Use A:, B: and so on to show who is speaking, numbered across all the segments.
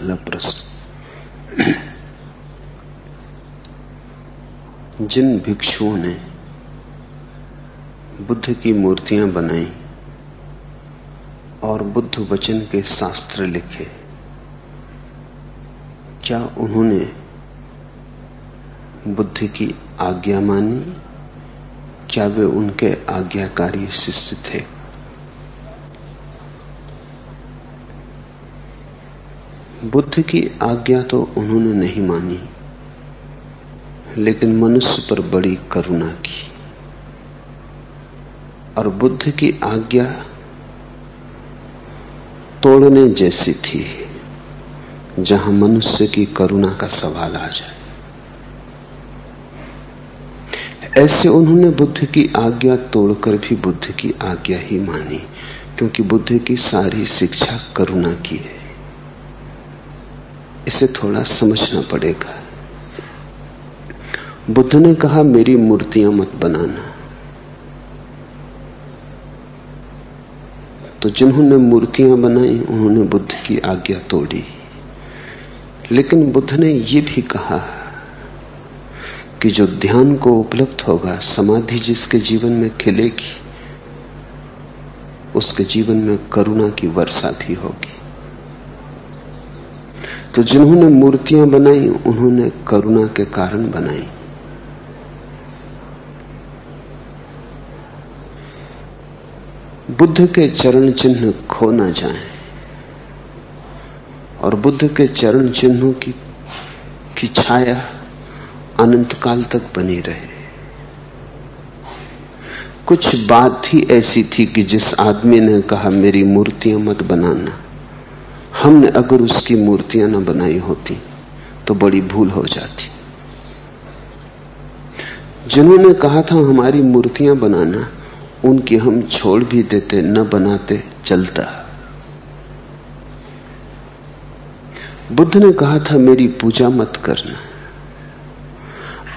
A: पहला प्रश्न जिन भिक्षुओं ने बुद्ध की मूर्तियाँ बनाई और बुद्ध वचन के शास्त्र लिखे, क्या उन्होंने बुद्ध की आज्ञा मानी? क्या वे उनके आज्ञाकारी शिष्य थे? बुद्ध की आज्ञा तो उन्होंने नहीं मानी, लेकिन मनुष्य पर बड़ी करुणा की। और बुद्ध की आज्ञा तोड़ने जैसी थी, जहाँ मनुष्य की करुणा का सवाल आ जाए। ऐसे उन्होंने बुद्ध की आज्ञा तोड़कर भी बुद्ध की आज्ञा ही मानी, क्योंकि बुद्ध की सारी शिक्षा करुणा की है। इसे थोड़ा समझना पड़ेगा। बुद्ध ने कहा, मेरी मूर्तियाँ मत बनाना। तो जिन्होंने मूर्तियाँ बनाई, उन्होंने बुद्ध की आज्ञा तोड़ी। लेकिन बुद्ध ने यह भी कहा कि जो ध्यान को उपलब्ध होगा, समाधि जिसके जीवन में खिलेगी, उसके जीवन में करुणा की वर्षा भी होगी। तो जिन्होंने मूर्तियाँ बनाई, उन्होंने करुणा के कारण बनाई। बुद्ध के चरण चिन्ह खो ना जाए और बुद्ध के चरण चिन्हों की की छाया अनंत काल तक बनी रहे। कुछ बात ही ऐसी थी कि जिस आदमी ने कहा, मेरी मूर्तियाँ मत बनाना। हमने अगर उसकी मूर्तियाँ न बनाई होती तो बड़ी भूल हो जाती। जिन्होंने कहा था हमारी मूर्तियाँ बनाना, उनकी हम छोड़ भी देते, न बनाते, चलता। बुद्ध ने कहा था, मेरी पूजा मत करना।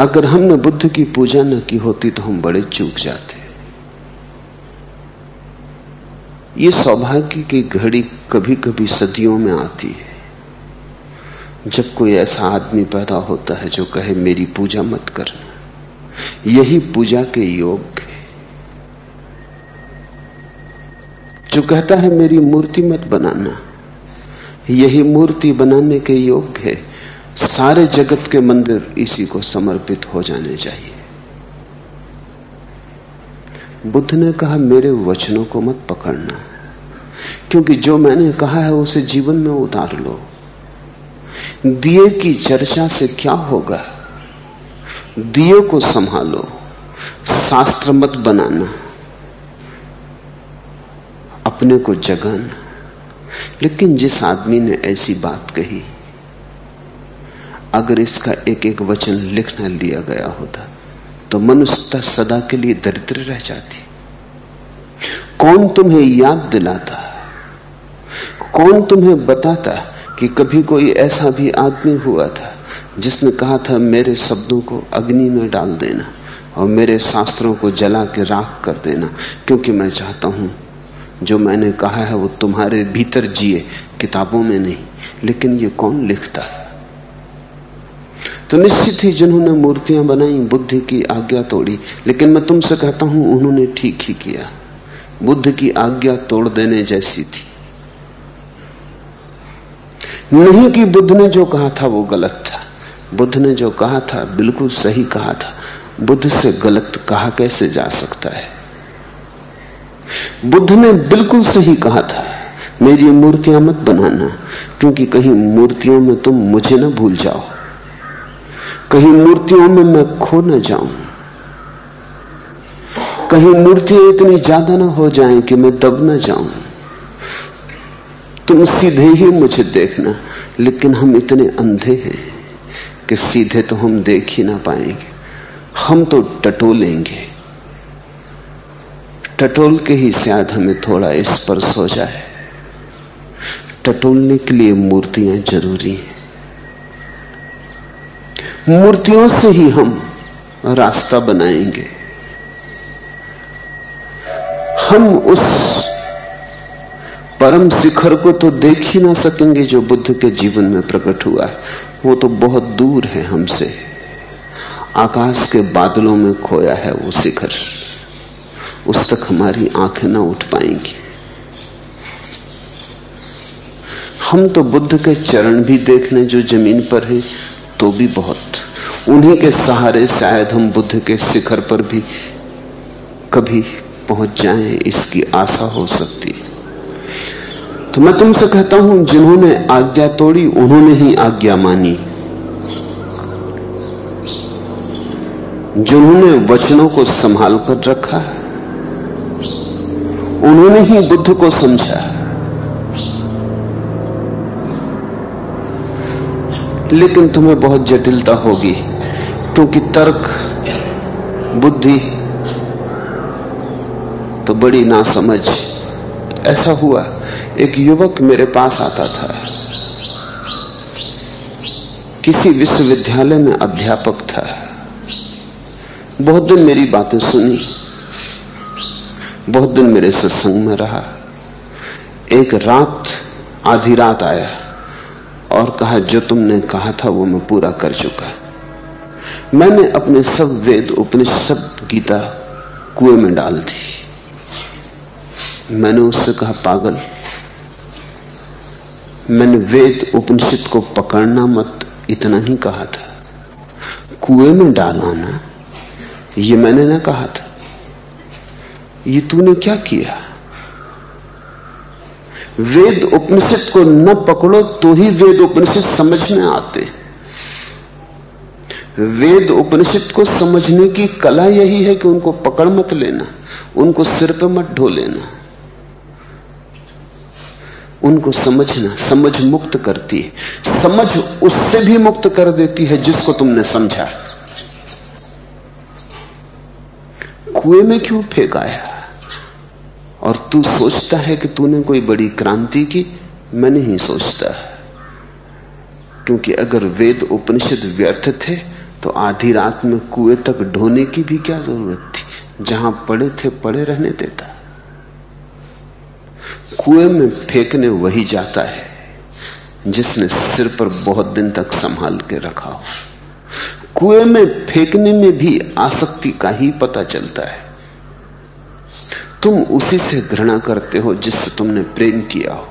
A: अगर हमने बुद्ध की पूजा न की होती तो हम बड़े चूक जाते। ये सौभाग्य की घड़ी कभी कभी सदियों में आती है। जब कोई ऐसा आदमी पैदा होता है जो कहे, मेरी पूजा मत करना। यही पूजा के योग है। जो कहता है, मेरी मूर्ति मत बनाना। यही मूर्ति बनाने के योग्य है। सारे जगत के मंदिर इसी को समर्पित हो जाने चाहिए। बुद्ध ने कहा, मेरे वचनों को मत पकड़ना, क्योंकि जो मैंने कहा है उसे जीवन में उतार लो। दिए की चर्चा से क्या होगा? दिए को संभालो, शास्त्र मत बनाना, अपने को जगाना। लेकिन जिस आदमी ने ऐसी बात कही, अगर इसका एक एक वचन लिखना लिया गया होता तो मनुष्यता सदा के लिए दरिद्र रह जाती। कौन तुम्हें याद दिलाता? कौन तुम्हें बताता कि कभी कोई ऐसा भी आदमी हुआ था जिसने कहा था, मेरे शब्दों को अग्नि में डाल देना और मेरे शास्त्रों को जला के राख कर देना, क्योंकि मैं चाहता हूँ जो मैंने कहा है वो तुम्हारे भीतर जिए, किताबों में नहीं, लेकिन ये कौन लिखता है? तो निश्चित ही जिन्होंने मूर्तियाँ बनाई, बुद्ध की आज्ञा तोड़ी। लेकिन मैं तुमसे कहता हूँ, उन्होंने ठीक ही किया। बुद्ध की आज्ञा तोड़ देने जैसी थी। नहीं कि बुद्ध ने जो कहा था, वो गलत था। बुद्ध ने जो कहा था, बिल्कुल सही कहा था। बुद्ध से गलत कहा कैसे जा सकता है? बुद्ध ने बिल्कुल सही कहा था, मेरी मूर्तियाँ मत बनाना, क्योंकि कहीं मूर्तियों में तुम मुझे ना भूल जाओ। कहीं मूर्तियों में मैं खो न जाऊँ। कहीं मूर्तियाँ इतनी ज़्यादा ना हो जाएँ कि मैं दब न जाऊँ। तुम सीधे ही मुझे देखना, लेकिन हम इतने अंधे हैं कि सीधे तो हम देख ही ना पाएँगे। हम तो टटोलेंगे। टटोल के ही शायद हमें थोड़ा स्पर्श हो जाए। टटोलने के लिए मूर्तियाँ ज़रूरी हैं। मूर्तियों से ही हम रास्ता बनाएँगे। हम उस परम शिखर को तो देख ही ना सकेंगे जो बुद्ध के जीवन में प्रकट हुआ है। वो तो बहुत दूर है हमसे। आकाश के बादलों में खोया है वो शिखर। उस तक हमारी आँखें ना उठ पाएँगी। हम तो बुद्ध के चरण भी देखने जो ज़मीन पर हैं। तो भी बहुत। उन्हीं के सहारे शायद हम बुद्ध के शिखर पर भी कभी पहुँच जाएँ, इसकी आशा हो सकती है। तो मैं तुमसे कहता हूँ, जिन्होंने आज्ञा तोड़ी, उन्होंने ही आज्ञा मानी। जिन्होंने वचनों को संभाल कर रखा उन्होंने ही बुद्ध को समझा लेकिन तुम्हें बहुत जटिलता होगी, क्योंकि तर्क, बुद्धि तो बड़ी ना समझ ऐसा हुआ, एक युवक मेरे पास आता था। किसी विश्वविद्यालय में अध्यापक था। बहुत दिन मेरी बातें सुनी। बहुत दिन मेरे सत्संग में रहा। एक रात, आधी रात आया। और कहा, जो तुमने कहा था, वो मैं पूरा कर चुका मैंने अपने सब वेद उपनिषद गीता कुएँ में डाल दी। मैंने उससे कहा, पागल, मैंने वेद उपनिषद को पकड़ना मत, इतना ही कहा था। कुएँ में डालाना ये मैंने ना कहा था। ये तूने क्या किया? वेद उपनिषद को न पकड़ो तो ही वेद उपनिषद समझ में आते। वेद उपनिषद को समझने की कला यही है कि उनको पकड़ मत लेना, उनको सिर पर मत ढो लेना। उनको समझना, समझ मुक्त करती है। समझ उससे भी मुक्त कर देती है जिसको तुमने समझा। कुएँ में क्यों फेंकाया? और तू सोचता है कि तूने कोई बड़ी क्रांति की? मैं नहीं सोचता। क्योंकि अगर वेद उपनिषद व्यर्थ थे तो आधी रात में कुएँ तक ढोने की भी क्या ज़रूरत थी? जहाँ पड़े थे, पड़े रहने देता। कुएँ में फेंकने वही जाता है, जिसने सिर पर बहुत दिन तक संभाल के रखा हो। कुएँ में फेंकने में भी आसक्ति का ही पता चलता है। तुम उसी से घृणा करते हो जिससे तुमने प्रेम किया हो।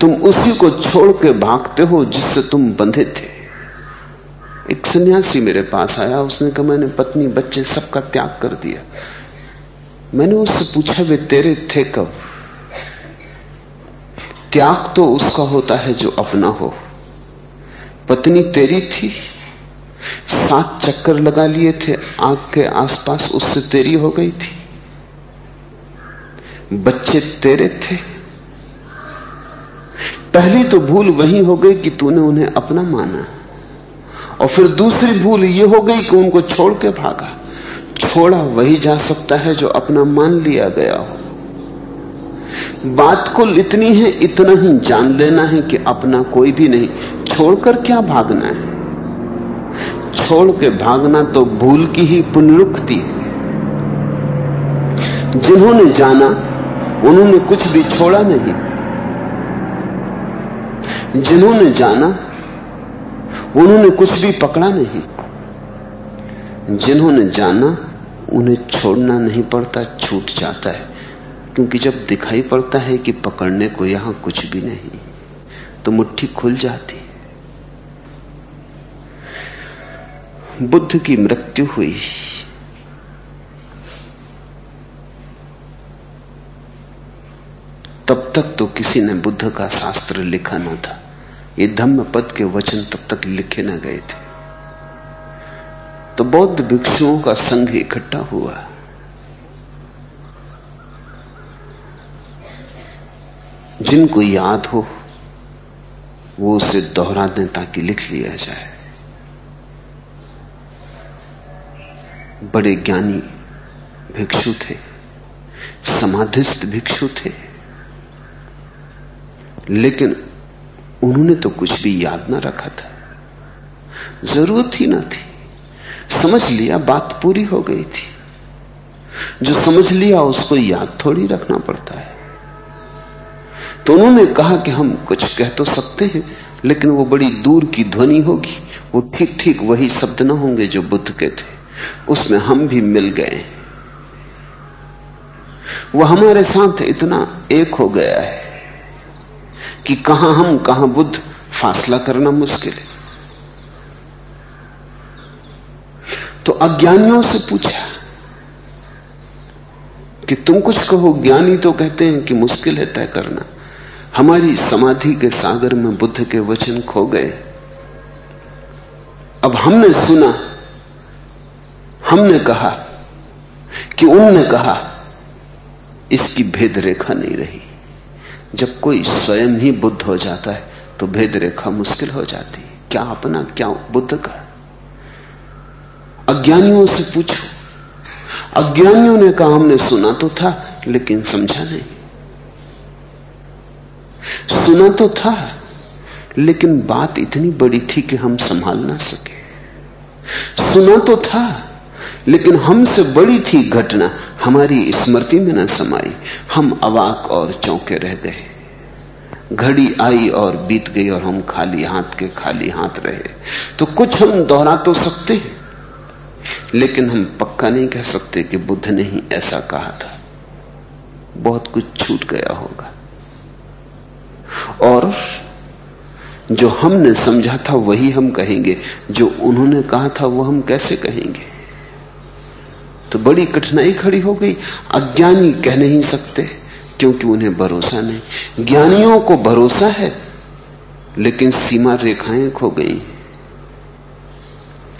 A: तुम उसी को छोड़ के भागते हो जिससे तुम बंधे थे। एक सन्यासी मेरे पास आया, उसने कहा, मैंने पत्नी, बच्चे सबका त्याग कर दिया। मैंने उससे पूछा, वे तेरे थे कब? त्याग तो उसका होता है जो अपना हो। पत्नी तेरी थी। सात चक्कर लगा लिए थे, आग के आसपास उससे तेरी हो गई थी। बच्चे तेरे थे। पहली तो भूल वही हो गई कि तूने उन्हें अपना माना। और फिर दूसरी भूल यह हो गई कि उनको छोड़ के भागा। छोड़ा वही जा सकता है जो अपना मान लिया गया हो। बात कुल इतनी है, इतना ही जान लेना है कि अपना कोई भी नहीं। छोड़कर क्या भागना है? छोड़ के भागना तो भूल की ही पुनरुक्ति है। जिन्होंने जाना उन्होंने कुछ भी छोड़ा नहीं। जिन्होंने जाना, उन्होंने कुछ भी पकड़ा नहीं। जिन्होंने जाना, उन्हें छोड़ना नहीं पड़ता, छूट जाता है। क्योंकि जब दिखाई पड़ता है कि पकड़ने को यहाँ कुछ भी नहीं तो मुट्ठी खुल जाती। बुद्ध की मृत्यु हुई। तब तक तो किसी ने बुद्ध का शास्त्र लिखा ना था। ये धम्म पद के वचन तब तक लिखे न गए थे। तो बौद्ध भिक्षुओं का संघ इकट्ठा हुआ। जिनको याद हो, वो उसे दोहरा दें ताकि लिख लिया जाए। बड़े ज्ञानी भिक्षु थे, समाधिस्थ भिक्षु थे। लेकिन उन्होंने तो कुछ भी याद ना रखा था। ज़रूरत ही ना थी। समझ लिया, बात पूरी हो गई थी। जो समझ लिया, उसको याद थोड़ी रखना पड़ता है। तो उन्होंने कहा कि हम कुछ कह तो सकते हैं, लेकिन वो बड़ी दूर की ध्वनि होगी। वो ठीक ठीक वही शब्द ना होंगे जो बुद्ध के थे। उसमें हम भी मिल गए। वो हमारे साथ इतना एक हो गया है। कि कहाँ हम, कहाँ बुद्ध, फासला करना मुश्किल है। तो अज्ञानियों से पूछा कि तुम कुछ कहो, ज्ञानी तो कहते हैं कि मुश्किल है तय करना। हमारी समाधि के सागर में बुद्ध के वचन खो गए। अब हमने सुना, हमने कहा कि उनने कहा, इसकी भेद रेखा नहीं रही। जब कोई स्वयं ही बुद्ध हो जाता है तो भेद रेखा मुश्किल हो जाती है। क्या अपना, क्या बुद्ध का? अज्ञानियों से पूछो। अज्ञानियों ने कहा, हमने सुना तो था, लेकिन समझा नहीं। सुना तो था, लेकिन बात इतनी बड़ी थी कि हम संभाल ना सके। सुना तो था लेकिन हमसे बड़ी थी घटना हमारी स्मृति में न समाई। हम अवाक और चौंके रह गए। घड़ी आई और बीत गई और हम खाली हाथ के खाली हाथ रहे। तो कुछ हम दोहरा तो सकते हैं, लेकिन हम पक्का नहीं कह सकते कि बुद्ध ने ही ऐसा कहा था। बहुत कुछ छूट गया होगा। और जो हमने समझा था वही हम कहेंगे। जो उन्होंने कहा था वो हम कैसे कहेंगे? तो बड़ी कठिनाई खड़ी हो गई। अज्ञानी कह नहीं सकते, क्योंकि उन्हें भरोसा नहीं। ज्ञानियों को भरोसा है, लेकिन सीमा रेखाएँ खो गई।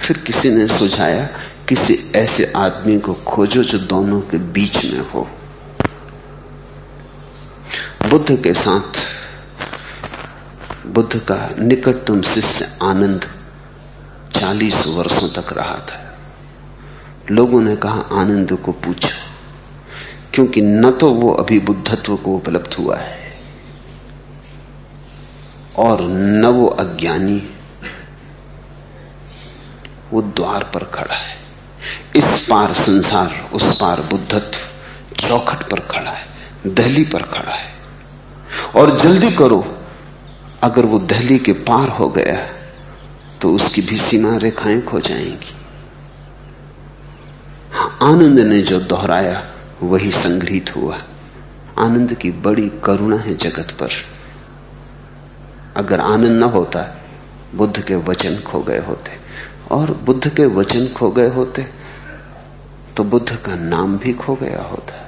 A: फिर किसी ने सुझाया, किसी ऐसे आदमी को खोजो जो दोनों के बीच में हो। बुद्ध के साथ, बुद्ध का निकटतम शिष्य आनंद चालीस वर्षों तक रहा था। लोगों ने कहा, आनंद को पूछो, क्योंकि न तो वो अभी बुद्धत्व को उपलब्ध हुआ है, और न वो अज्ञानी, वो द्वार पर खड़ा है। इस पार संसार, उस पार बुद्धत्व, चौखट पर खड़ा है, दहली पर खड़ा है। और जल्दी करो, अगर वो दहली के पार हो गया तो उसकी भी सीमा रेखाएँ खो जाएँगी। आनंद ने जो दोहराया, वही संग्रहित हुआ। आनंद की बड़ी करुणा है जगत पर। अगर आनंद न होता, बुद्ध के वचन खो गए होते। और बुद्ध के वचन खो गए होते तो बुद्ध का नाम भी खो गया होता।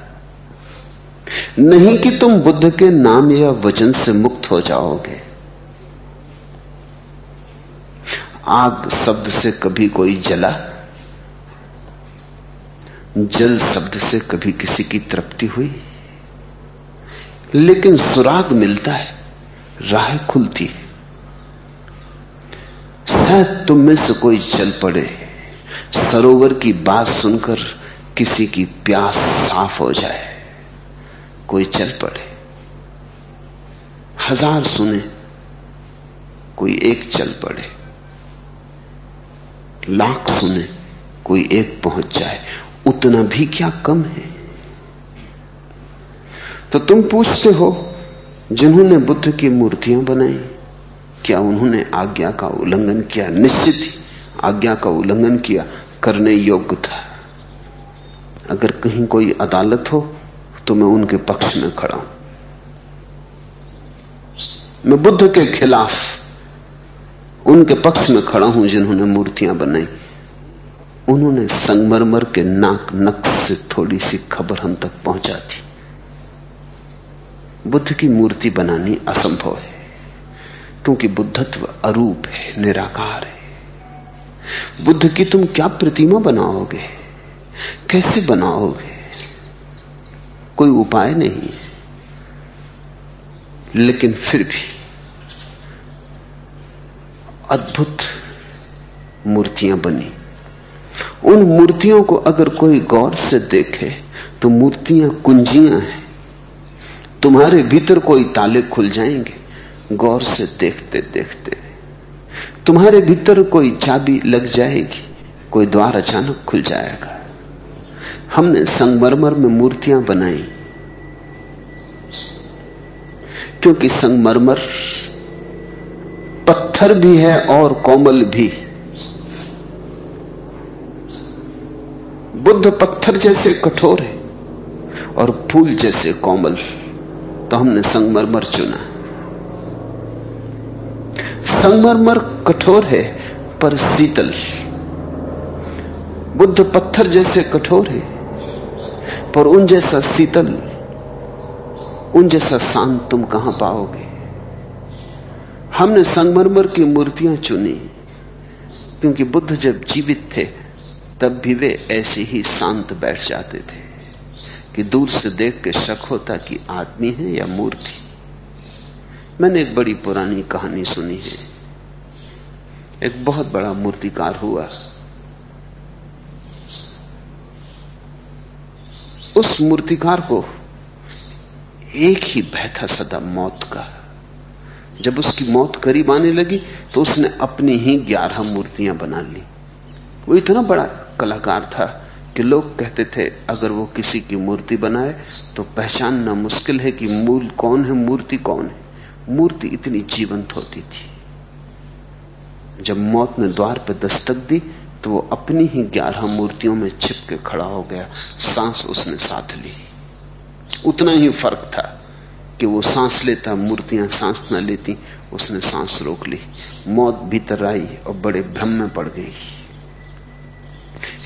A: नहीं कि तुम बुद्ध के नाम या वचन से मुक्त हो जाओगे। आग शब्द से कभी कोई जला जल शब्द से कभी किसी की तृप्ति हुई? लेकिन सुराग मिलता है, राह खुलती है। तुम में से कोई चल पड़े, सरोवर की बात सुनकर किसी की प्यास साफ़ हो जाए, कोई चल पड़े। हज़ार सुने, कोई एक चल पड़े। लाख सुने, कोई एक पहुँच जाए। उतना भी क्या कम है? तो तुम पूछते हो, जिन्होंने बुद्ध की मूर्तियाँ बनाई, क्या उन्होंने आज्ञा का उल्लंघन किया? निश्चित ही, आज्ञा का उल्लंघन किया, करने योग्य था। अगर कहीं कोई अदालत हो तो मैं उनके पक्ष में खड़ा हूँ। मैं बुद्ध के खिलाफ उनके पक्ष में खड़ा हूँ, जिन्होंने मूर्तियाँ बनाई। उन्होंने संगमरमर के नाक नक से थोड़ी सी खबर हम तक पहुँचा दी। बुद्ध की मूर्ति बनानी असंभव है, क्योंकि बुद्धत्व अरूप है, निराकार है। बुद्ध की तुम क्या प्रतिमा बनाओगे? कैसे बनाओगे? कोई उपाय नहीं लेकिन फिर भी अद्भुत मूर्तियाँ बनी। उन मूर्तियों को अगर कोई गौर से देखे तो मूर्तियाँ कुंजियाँ हैं। तुम्हारे भीतर कोई ताले खुल जाएँगे, गौर से देखते देखते। तुम्हारे भीतर कोई चाबी लग जाएगी, कोई द्वार अचानक खुल जाएगा। हमने संगमरमर में मूर्तियाँ बनाई। क्योंकि संगमरमर पत्थर भी है और कोमल भी। बुद्ध पत्थर जैसे कठोर है और फूल जैसे कोमल तो हमने संगमरमर चुना। संगमरमर कठोर है, पर शीतल। बुद्ध पत्थर जैसे कठोर है, पर उन जैसा शीतल, उन जैसा शांत तुम कहाँ पाओगे? हमने संगमरमर की मूर्तियाँ चुनी, क्योंकि बुद्ध जब जीवित थे तब भी वे ऐसे ही शांत बैठ जाते थे कि दूर से देख के शक होता कि आदमी है या मूर्ति। मैंने एक बड़ी पुरानी कहानी सुनी है। एक बहुत बड़ा मूर्तिकार हुआ। उस मूर्तिकार को एक ही भय था सदा मौत का। जब उसकी मौत करीब आने लगी तो उसने अपनी ही ग्यारह मूर्तियाँ बना ली। वो इतना बड़ा कलाकार था कि लोग कहते थे, अगर वो किसी की मूर्ति बनाए तो पहचानना मुश्किल है कि मूल कौन है, मूर्ति कौन है। मूर्ति इतनी जीवंत होती थी। जब मौत ने द्वार पर दस्तक दी तो वो अपनी ही ग्यारह मूर्तियों में छिप के खड़ा हो गया। सांस उसने साथ ली। उतना ही फ़र्क था कि वो सांस लेता, मूर्तियाँ सांस न लेती, उसने सांस रोक ली। मौत भीतर आई और बड़े भ्रम में पड़ गई।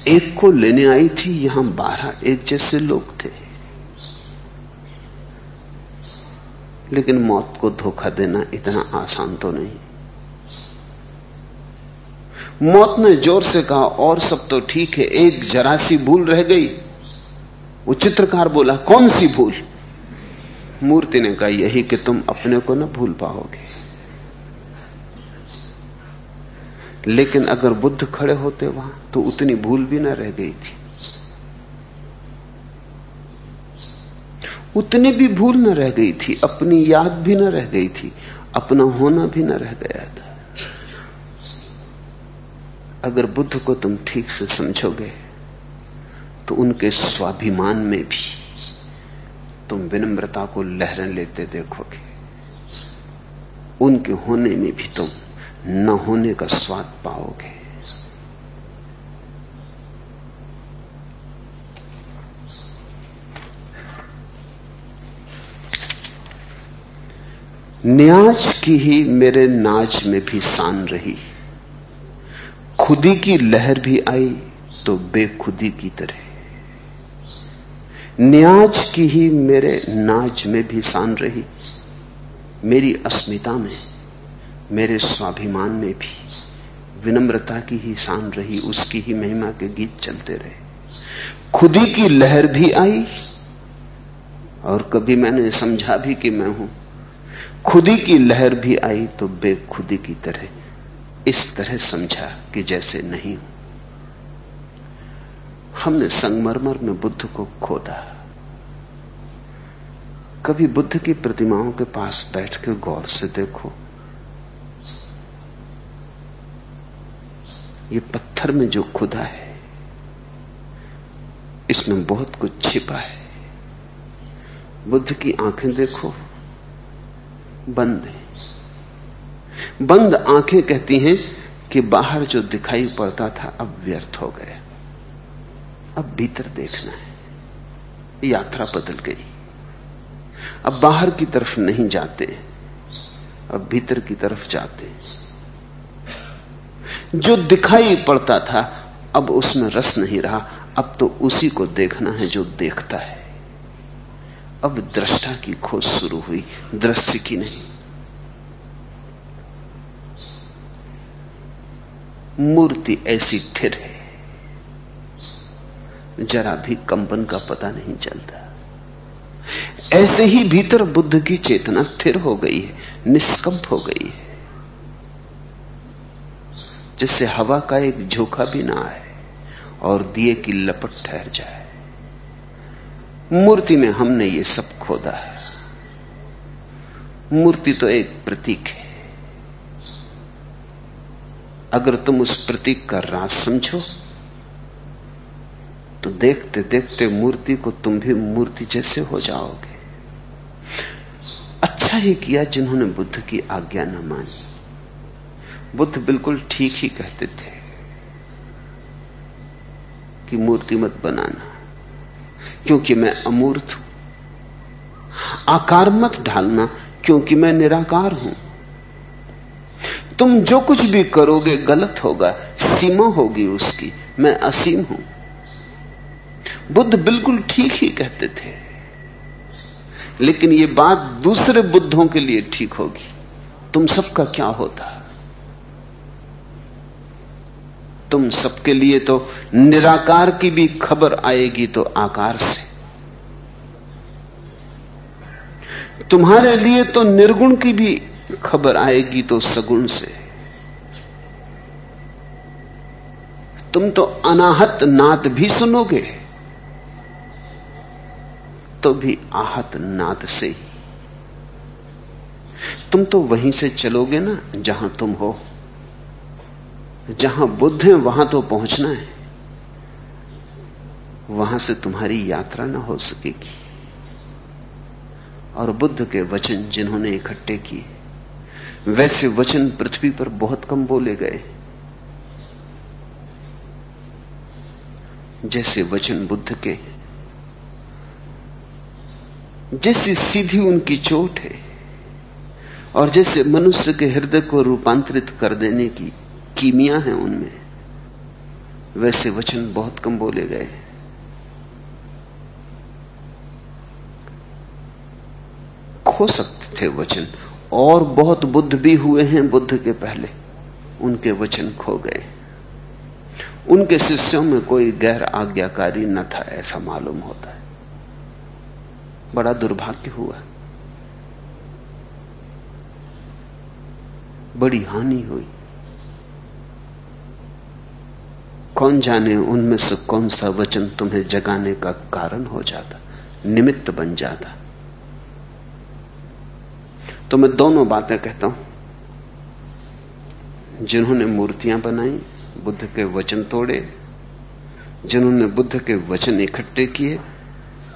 A: एक को लेने आई थी, यहाँ बारह, एक जैसे लोग थे। लेकिन मौत को धोखा देना इतना आसान तो नहीं। मौत ने ज़ोर से कहा, और सब तो ठीक है, एक जरा सी भूल रह गई। वो चित्रकार बोला, कौन सी भूल? मूर्ति ने कहा, यही कि तुम अपने को ना भूल पाओगे। लेकिन अगर बुद्ध खड़े होते वहाँ तो उतनी भूल भी न रह गई थी। उतनी भी भूल न रह गई थी, अपनी याद भी न रह गई थी, अपना होना भी न रह गया था। अगर बुद्ध को तुम ठीक से समझोगे तो उनके स्वाभिमान में भी तुम विनम्रता को लहरें लेते देखोगे। उनके होने में भी तुम न होने का स्वाद पाओगे। न्याज की ही मेरे नाच में भी शान रही। खुदी की लहर भी आई तो बेखुदी की तरह। न्याज की ही मेरे नाच में भी शान रही। मेरी अस्मिता में मेरे स्वाभिमान में भी विनम्रता की ही शान रही, उसकी ही महिमा के गीत चलते रहे। खुदी की लहर भी आई, और कभी मैंने समझा भी कि मैं हूँ। खुदी की लहर भी आई तो बेखुदी की तरह, इस तरह समझा कि जैसे नहीं हूँ। हमने संगमरमर में बुद्ध को खोदा। कभी बुद्ध की प्रतिमाओं के पास बैठ के गौर से देखो ये पत्थर में जो खुदा है, इसमें बहुत कुछ छिपा है। बुद्ध की आँखें देखो, बंद है। बंद आँखें कहती हैं कि बाहर जो दिखाई पड़ता था अब व्यर्थ हो गया। अब भीतर देखना है। यात्रा बदल गई। अब बाहर की तरफ़ नहीं जाते, अब भीतर की तरफ़ जाते। जो दिखाई पड़ता था, अब उसमें रस नहीं रहा। अब तो उसी को देखना है जो देखता है। अब दृष्टा की खोज शुरू हुई, दृश्य की नहीं। मूर्ति ऐसी ठिर है, जरा भी कंपन का पता नहीं चलता। ऐसे ही भीतर बुद्ध की चेतना थिर हो गई है, निष्कंप हो गई है। जिससे हवा का एक झोंका भी ना आए और दिए की लपट ठहर जाए। मूर्ति में हमने ये सब खोदा है। मूर्ति तो एक प्रतीक है। अगर तुम उस प्रतीक का राज समझो तो देखते देखते मूर्ति को तुम भी मूर्ति जैसे हो जाओगे। अच्छा ही किया जिन्होंने बुद्ध की आज्ञा न मानी। बुद्ध बिल्कुल ठीक ही कहते थे कि मूर्ति मत बनाना, क्योंकि मैं अमूर्त हूँ। आकार मत ढालना, क्योंकि मैं निराकार हूँ। तुम जो कुछ भी करोगे, गलत होगा, सीमा होगी उसकी, मैं असीम हूँ। बुद्ध बिल्कुल ठीक ही कहते थे, लेकिन यह बात दूसरे बुद्धों के लिए ठीक होगी। तुम सबका क्या होता? तुम सबके लिए तो निराकार की भी खबर आएगी तो आकार से। तुम्हारे लिए तो निर्गुण की भी खबर आएगी तो सगुण से। तुम तो अनाहत नात भी सुनोगे तो भी आहत नाद से ही। तुम तो वहीं से चलोगे ना, जहाँ तुम हो। जहाँ बुद्ध है, वहाँ तो पहुँचना है। वहाँ से तुम्हारी यात्रा ना हो सकेगी। और बुद्ध के वचन जिन्होंने इकट्ठे किए, वैसे वचन पृथ्वी पर बहुत कम बोले गए। जैसे वचन बुद्ध के, जैसी सीधी उनकी चोट है, और जैसे मनुष्य के हृदय को रूपांतरित कर देने की कीमिया है उनमें। वैसे वचन बहुत कम बोले गए। खो सकते थे वचन, और बहुत बुद्ध भी हुए हैं बुद्ध के पहले। उनके वचन खो गए। उनके शिष्यों में कोई गैर आज्ञाकारी न था, ऐसा मालूम होता है। बड़ा दुर्भाग्य हुआ। बड़ी हानि हुई। कौन जाने उनमें से कौन सा वचन तुम्हें जगाने का कारण हो जाता, निमित्त बन जाता। तो मैं दोनों बातें कहता हूँ। जिन्होंने मूर्तियाँ बनाई, बुद्ध के वचन तोड़े, जिन्होंने बुद्ध के वचन इकट्ठे किए,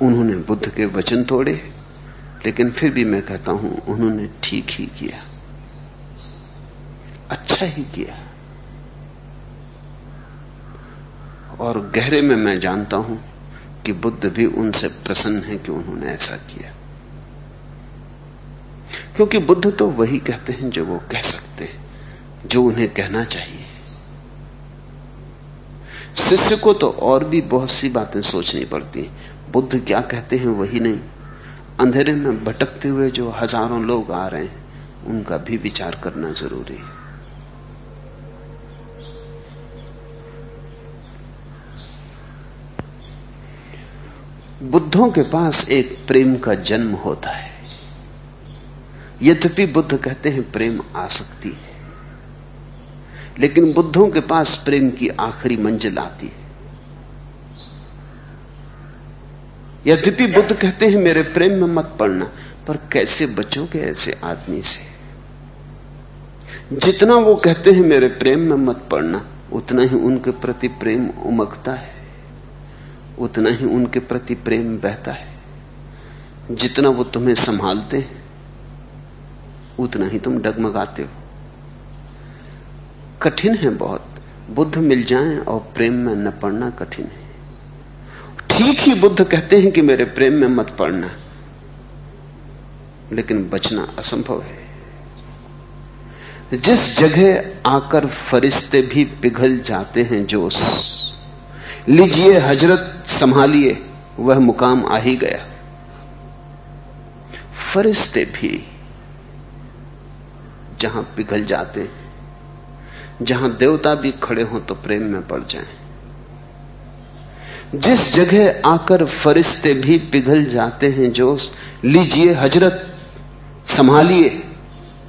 A: उन्होंने बुद्ध के वचन तोड़े, लेकिन फिर भी मैं कहता हूँ, उन्होंने ठीक ही किया। अच्छा ही किया। और गहरे में मैं जानता हूँ कि बुद्ध भी उनसे प्रसन्न है कि उन्होंने ऐसा किया। क्योंकि बुद्ध तो वही कहते हैं जो वो कह सकते हैं, जो उन्हें कहना चाहिए। शिष्य को तो और भी बहुत सी बातें सोचनी पड़ती बुद्ध क्या कहते हैं वही नहीं। अंधेरे में भटकते हुए जो हज़ारों लोग आ रहे हैं, उनका भी विचार करना ज़रूरी है। बुद्धों के पास एक प्रेम का जन्म होता है। यद्यपि बुद्ध कहते हैं प्रेम आसक्ति है, लेकिन बुद्धों के पास प्रेम की आखिरी मंजिल आती है। यद्यपि बुद्ध कहते हैं, मेरे प्रेम में मत पड़ना, पर कैसे बचोगे ऐसे आदमी से? जितना वो कहते हैं, मेरे प्रेम में मत पड़ना, उतना ही उनके प्रति प्रेम उमकता है। उतना ही उनके प्रति प्रेम बहता है। जितना वो तुम्हें संभालते हैं, उतना ही तुम डगमगाते हो। कठिन है बहुत। बुद्ध मिल जाएँ और प्रेम में न पड़ना कठिन है। ठीक ही बुद्ध कहते हैं कि मेरे प्रेम में मत पड़ना, लेकिन बचना असंभव है। जिस जगह आकर फरिश्ते भी पिघल जाते हैं जोश लीजिए, हज़रत संभालिए, वह मुकाम आ ही गया। फरिश्ते भी जहाँ पिघल जाते, जहाँ देवता भी खड़े हो तो प्रेम में पड़ जाएँ। जिस जगह आकर फरिश्ते भी पिघल जाते हैं जोश लीजिए, हज़रत संभालिए,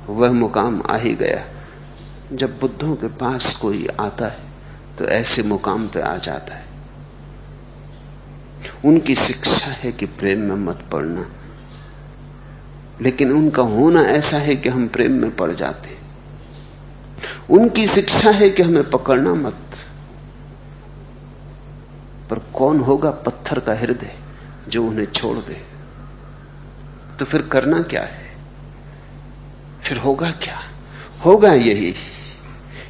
A: वह मुकाम आ ही गया। जब बुद्धों के पास कोई आता है तो ऐसे मुकाम पे आ जाता है। उनकी शिक्षा है कि प्रेम में मत पड़ना। लेकिन उनका होना ऐसा है कि हम प्रेम में पड़ जाते उनकी शिक्षा है कि हमें पकड़ना मत। पर कौन होगा पत्थर का हृदय जो उन्हें छोड़ दे? तो फिर करना क्या है? फिर होगा क्या? होगा यही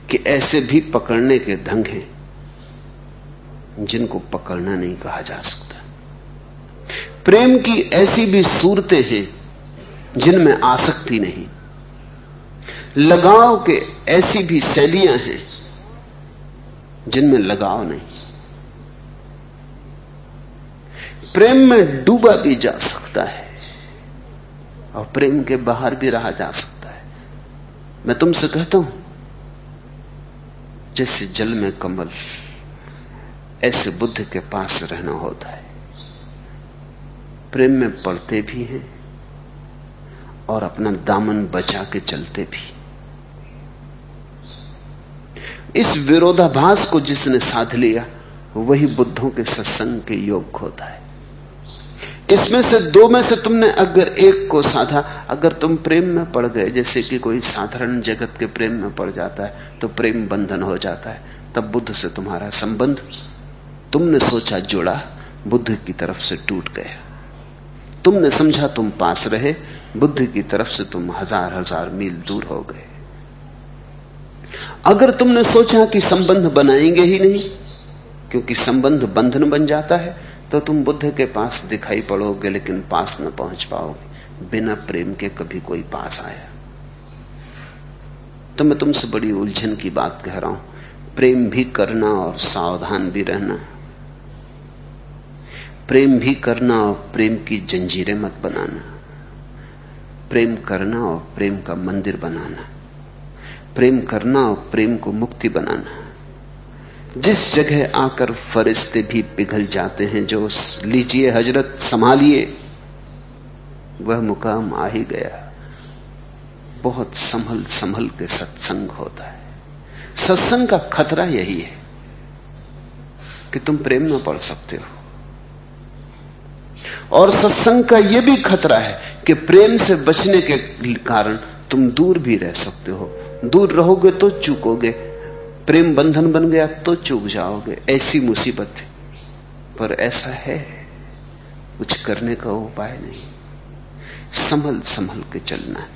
A: कि ऐसे भी पकड़ने के ढंग हैं जिनको पकड़ना नहीं कहा जा सकता। प्रेम की ऐसी भी सूरतें हैं जिनमें आसक्ति नहीं। लगाव के ऐसी भी शैलियाँ हैं जिनमें लगाव नहीं। प्रेम में डूबा भी जा सकता है और प्रेम के बाहर भी रहा जा सकता है। मैं तुमसे कहता हूँ, जैसे जल में कमल ऐसे बुद्ध के पास रहना होता है। प्रेम में पड़ते भी हैं और अपना दामन बचा के चलते भी इस विरोधाभास को जिसने साध लिया, वही बुद्धों के सत्संग के योग होता है। इसमें से दो में से तुमने अगर एक को साधा, अगर तुम प्रेम में पड़ गए, जैसे कि कोई साधारण जगत के प्रेम में पड़ जाता है तो प्रेम बंधन हो जाता है। तब बुद्ध से तुम्हारा संबंध तुमने सोचा जुड़ा बुद्ध की तरफ़ से टूट गया। तुमने समझा तुम पास रहे, बुद्ध की तरफ़ से तुम हज़ार हज़ार मील दूर हो गए। अगर तुमने सोचा कि संबंध बनाएँगे ही नहीं, क्योंकि संबंध बंधन बन जाता है तो तुम बुद्ध के पास दिखाई पड़ोगे, लेकिन पास न पहुँच पाओगे, बिना प्रेम के कभी कोई पास आया। तो मैं तुमसे बड़ी उलझन की बात कह रहा हूँ। प्रेम भी करना और सावधान भी रहना। प्रेम भी करना और प्रेम की जंजीरें मत बनाना। प्रेम करना और प्रेम का मंदिर बनाना। प्रेम करना और प्रेम को मुक्ति बनाना। जिस जगह आकर फरिश्ते भी पिघल जाते हैं, जो लीजिए हज़रत, संभालिए, वह मुकाम आ ही गया। बहुत संभल संभल के सत्संग होता है। सत्संग का खतरा यही है कि तुम प्रेम में पड़ सकते हो। और सत्संग का यह भी खतरा है कि प्रेम से बचने के कारण तुम दूर भी रह सकते हो। दूर रहोगे तो चूकोगे। प्रेम बंधन बन गया तो चूक जाओगे। ऐसी मुसीबत है। पर ऐसा है। कुछ करने का उपाय नहीं। संभल संभल के चलना है।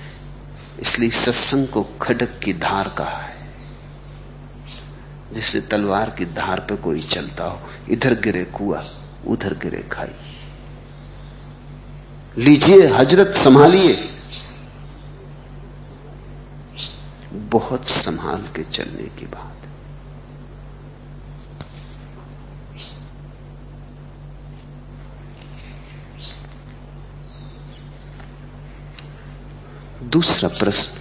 A: इसलिए सत्संग को खडक की धार कहा है। जैसे तलवार की धार पर कोई चलता हो, इधर गिरे कुआ, उधर गिरे खाई। लीजिए, हज़रत संभालिए। बहुत संभाल के चलने की बात। दूसरा प्रश्न।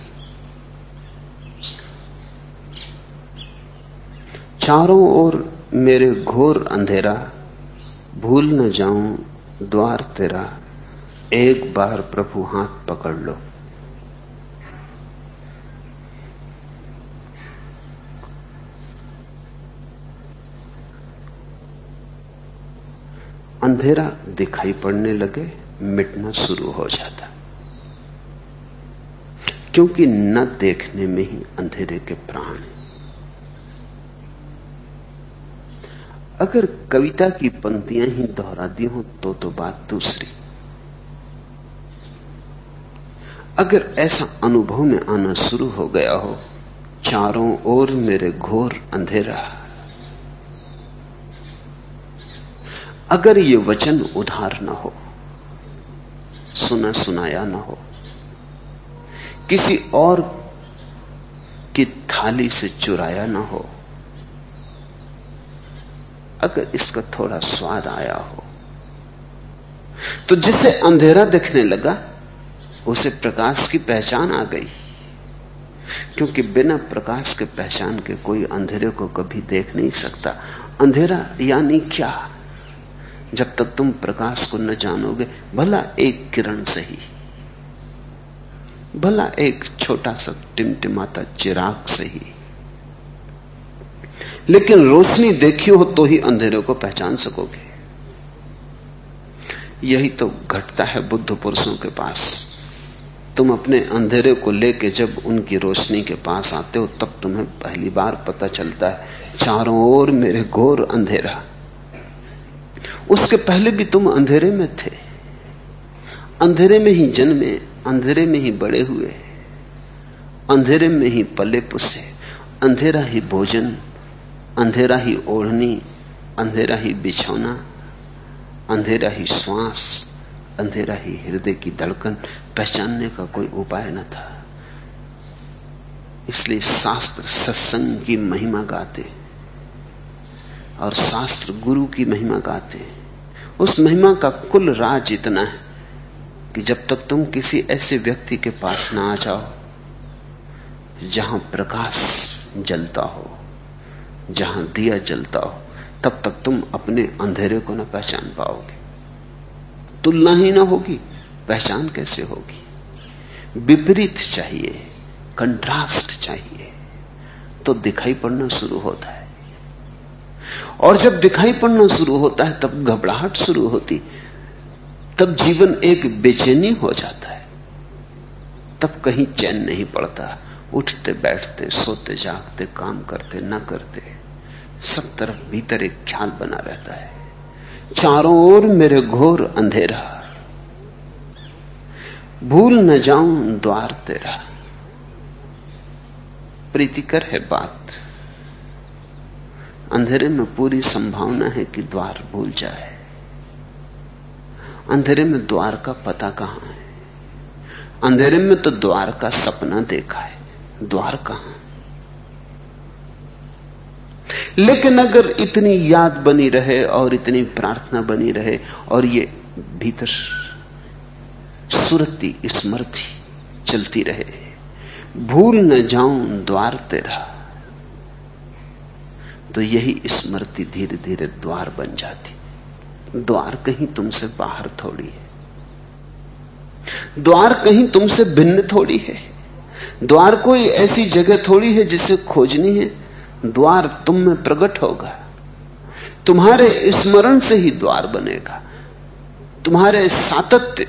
A: चारों ओर मेरे घोर अंधेरा, भूल न जाऊँ द्वार तेरा। एक बार प्रभु हाथ पकड़ लो। अंधेरा दिखाई पड़ने लगे, मिटना शुरू हो जाता। क्योंकि न देखने में ही अंधेरे के प्राण हैं। अगर कविता की पंक्तियाँ ही दोहरा दी हो तो तो बात दूसरी। अगर ऐसा अनुभव में आना शुरू हो गया हो, चारों ओर मेरे घोर अंधेरा। अगर ये वचन उधार न हो, सुना सुनाया न हो, किसी और की थाली से चुराया ना हो, अगर इसका थोड़ा स्वाद आया हो तो जिसे अंधेरा दिखने लगा उसे प्रकाश की पहचान आ गई। क्योंकि बिना प्रकाश के पहचान के कोई अंधेरे को कभी देख नहीं सकता। अंधेरा यानी क्या? जब तक तुम प्रकाश को न जानोगे, भला एक किरण सही भला एक छोटा सा टिमटिमाता चिराग सही लेकिन रोशनी देखी हो तो ही अंधेरे को पहचान सकोगे। यही तो घटता है बुद्ध पुरुषों के पास। तुम अपने अंधेरे को लेके जब उनकी रोशनी के पास आते हो, तब तुम्हें पहली बार पता चलता है, चारों ओर मेरे घोर अंधेरा। उसके पहले भी तुम अंधेरे में थे। अंधेरे में ही जन्मे, अंधेरे में ही बड़े हुए। अंधेरे में ही पले पुसे, अंधेरा ही भोजन, अंधेरा ही ओढ़नी, अंधेरा ही बिछौना, अंधेरा ही श्वास। अंधेरा ही हृदय की धड़कन पहचानने का कोई उपाय न था। इसलिए शास्त्र सत्संग की महिमा गाते और शास्त्र गुरु की महिमा गाते। उस महिमा का कुल राज इतना है कि जब तक तुम किसी ऐसे व्यक्ति के पास ना आ जाओ, जहाँ प्रकाश जलता हो, जहाँ दिया जलता हो, तब तक तुम अपने अंधेरे को न पहचान पाओगे। तुलना ही ना होगी, पहचान कैसे होगी? विपरीत चाहिए कंट्रास्ट चाहिए। तो दिखाई पड़ना शुरू होता है। और जब दिखाई पड़ना शुरू होता है, तब घबराहट शुरू होती, तब जीवन एक बेचैनी हो जाता है। तब कहीं चैन नहीं पड़ता, उठते, बैठते, सोते, जागते, काम करते, न करते, सब तरफ़ भीतर एक ख्याल बना रहता है। चारों ओर मेरे घोर अंधेरा। भूल न जाऊँ द्वार तेरा। प्रीतिकर है बात। अंधेरे में पूरी संभावना है कि द्वार भूल जाए। अंधेरे में द्वार का पता कहाँ है? अंधेरे में तो द्वार का सपना देखा है। द्वार कहाँ? लेकिन अगर इतनी याद बनी रहे और इतनी प्रार्थना बनी रहे और ये भीतर सुरती स्मृति चलती रहे, भूल न जाऊँ द्वार तेरा तो यही स्मृति धीरे धीरे द्वार बन जाती। द्वार कहीं तुमसे बाहर थोड़ी है। द्वार कहीं तुमसे भिन्न थोड़ी है। द्वार कोई ऐसी जगह थोड़ी है जिसे खोजनी है द्वार तुम में प्रकट होगा। तुम्हारे स्मरण से ही द्वार बनेगा। तुम्हारे सातत्य,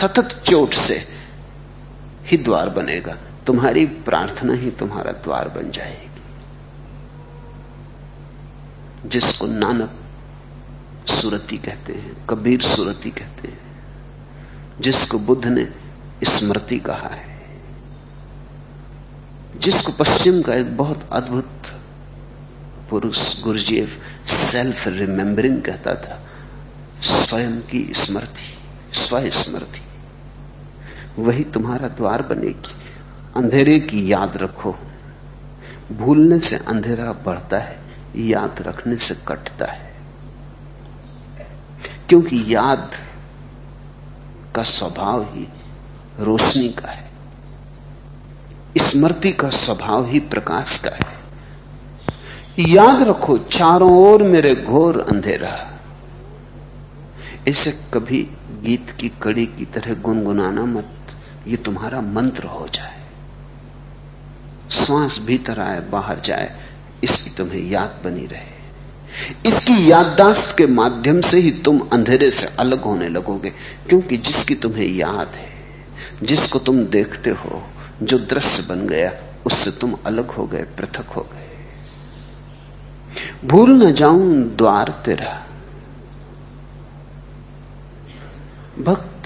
A: सतत चोट से ही द्वार बनेगा। तुम्हारी प्रार्थना ही तुम्हारा द्वार बन जाएगी। जिसको नानक सुरति कहते हैं, कबीर सुरति कहते हैं, जिसको बुद्ध ने स्मृति कहा है जिसको पश्चिम का एक बहुत अद्भुत पुरुष गुरुजीव सेल्फ रिमेंबरिंग कहता था, स्वयं की स्मृति स्व स्मृति वही तुम्हारा द्वार बनेगी। अंधेरे की याद रखो। भूलने से अंधेरा बढ़ता है, याद रखने से कटता है। क्योंकि याद का स्वभाव ही रोशनी का है। स्मृति का स्वभाव ही प्रकाश का है। याद रखो, चारों ओर मेरे घोर अंधेरा। इसे कभी गीत की कड़ी की तरह गुनगुनाना मत, ये तुम्हारा मंत्र हो जाए। श्वास भीतर आए, बाहर जाए, इसकी तुम्हें याद बनी रहे। इसकी याददाश्त के माध्यम से ही तुम अंधेरे से अलग होने लगोगे, क्योंकि जिसकी तुम्हें याद है, जिसको तुम देखते हो जो दृश्य बन गया, उससे तुम अलग हो गए, पृथक हो गए। भूल न जाऊँ द्वार तेरा। भक्त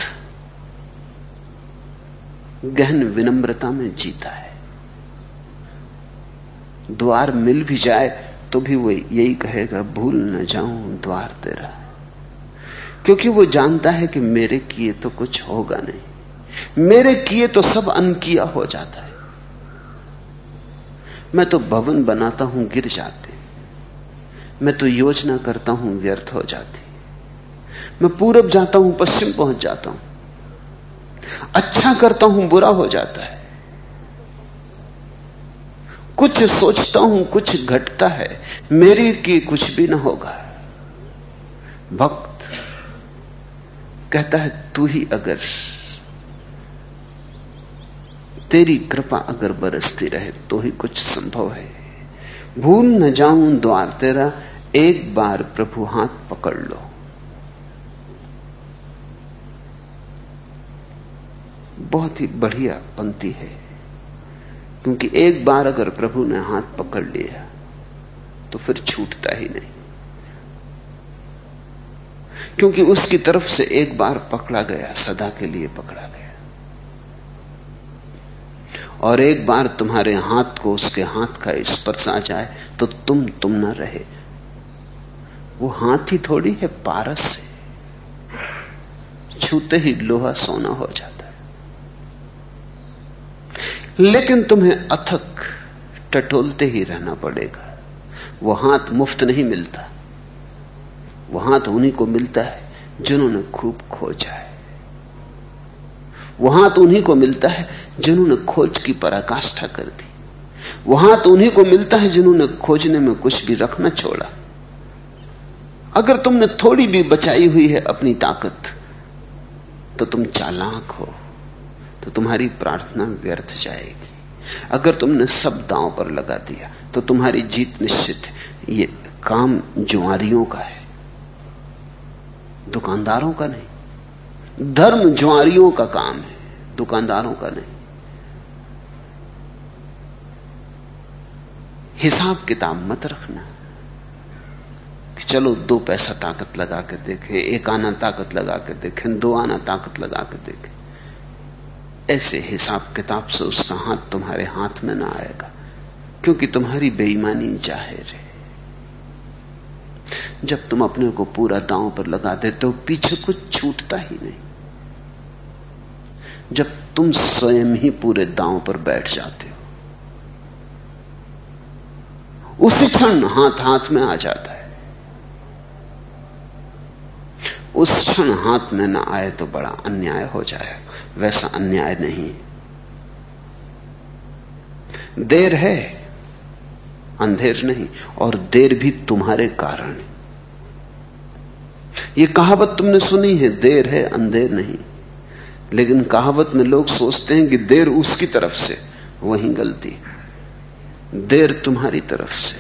A: गहन विनम्रता में जीता है। द्वार मिल भी जाए तो भी वो यही कहेगा, भूल न जाऊँ द्वार तेरा। क्योंकि वो जानता है कि मेरे किए तो कुछ होगा नहीं। मेरे किए तो सब अनकिया हो जाता है। मैं तो भवन बनाता हूँ, गिर जाते। मैं तो योजना करता हूँ, व्यर्थ हो जाती। मैं पूरब जाता हूँ, पश्चिम पहुँच जाता हूँ। अच्छा करता हूँ, बुरा हो जाता है। कुछ सोचता हूँ, कुछ घटता है। मेरी की कुछ भी ना होगा। भक्त कहता है, तू ही अगर तेरी कृपा अगर बरसती रहे तो ही कुछ संभव है। भूल न जाऊँ द्वार तेरा, एक बार प्रभु हाथ पकड़ लो। बहुत ही बढ़िया पंक्ति है, क्योंकि एक बार अगर प्रभु ने हाथ पकड़ लिया तो फिर छूटता ही नहीं। क्योंकि उसकी तरफ़ से एक बार पकड़ा गया, सदा के लिए पकड़ा गया। और एक बार तुम्हारे हाथ को उसके हाथ का स्पर्श आ जाए तो तुम तुम न रहे। वो हाथ ही थोड़ी है, पारस से। छूते ही लोहा सोना हो जाता है। लेकिन तुम्हें अथक, टटोलते ही रहना पड़ेगा। वो हाथ मुफ़्त नहीं मिलता। वो हाथ उन्हीं को मिलता है, जिन्होंने खूब खोजा है। वहाँ तो उन्हीं को मिलता है जिन्होंने खोज की पराकाष्ठा कर दी। वहाँ तो उन्हीं को मिलता है जिन्होंने खोजने में कुछ भी रखना छोड़ा। अगर तुमने थोड़ी भी बचाई हुई है अपनी ताकत तो तुम चालाक हो तो तुम्हारी प्रार्थना व्यर्थ जाएगी। अगर तुमने सब दांव पर लगा दिया तो तुम्हारी जीत निश्चित ये काम जुआरियों का है, दुकानदारों का नहीं। धर्म जुआरियों का काम है, दुकानदारों का नहीं। हिसाब किताब मत रखना कि चलो दो पैसा ताकत लगा के देखें, एक आना ताकत लगा के देखें, दो आना ताकत लगा के देखें। ऐसे हिसाब किताब से उसका हाथ तुम्हारे हाथ में ना आएगा, क्योंकि तुम्हारी बेईमानी ज़ाहिर है। जब तुम अपने को पूरा दांव पर लगा देते हो, पीछे कुछ छूटता ही नहीं। जब तुम स्वयं ही पूरे दांव पर बैठ जाते हो, उसी क्षण हाथ हाथ में आ जाता है। उस क्षण हाथ में ना आए तो बड़ा अन्याय हो जाए वैसा अन्याय नहीं। देर है, अंधेर नहीं, और देर भी तुम्हारे कारण है। ये कहावत तुमने सुनी है, देर है, अंधेर नहीं। लेकिन कहावत में लोग सोचते हैं कि देर उसकी तरफ़ से, वही गलती देर तुम्हारी तरफ़ से।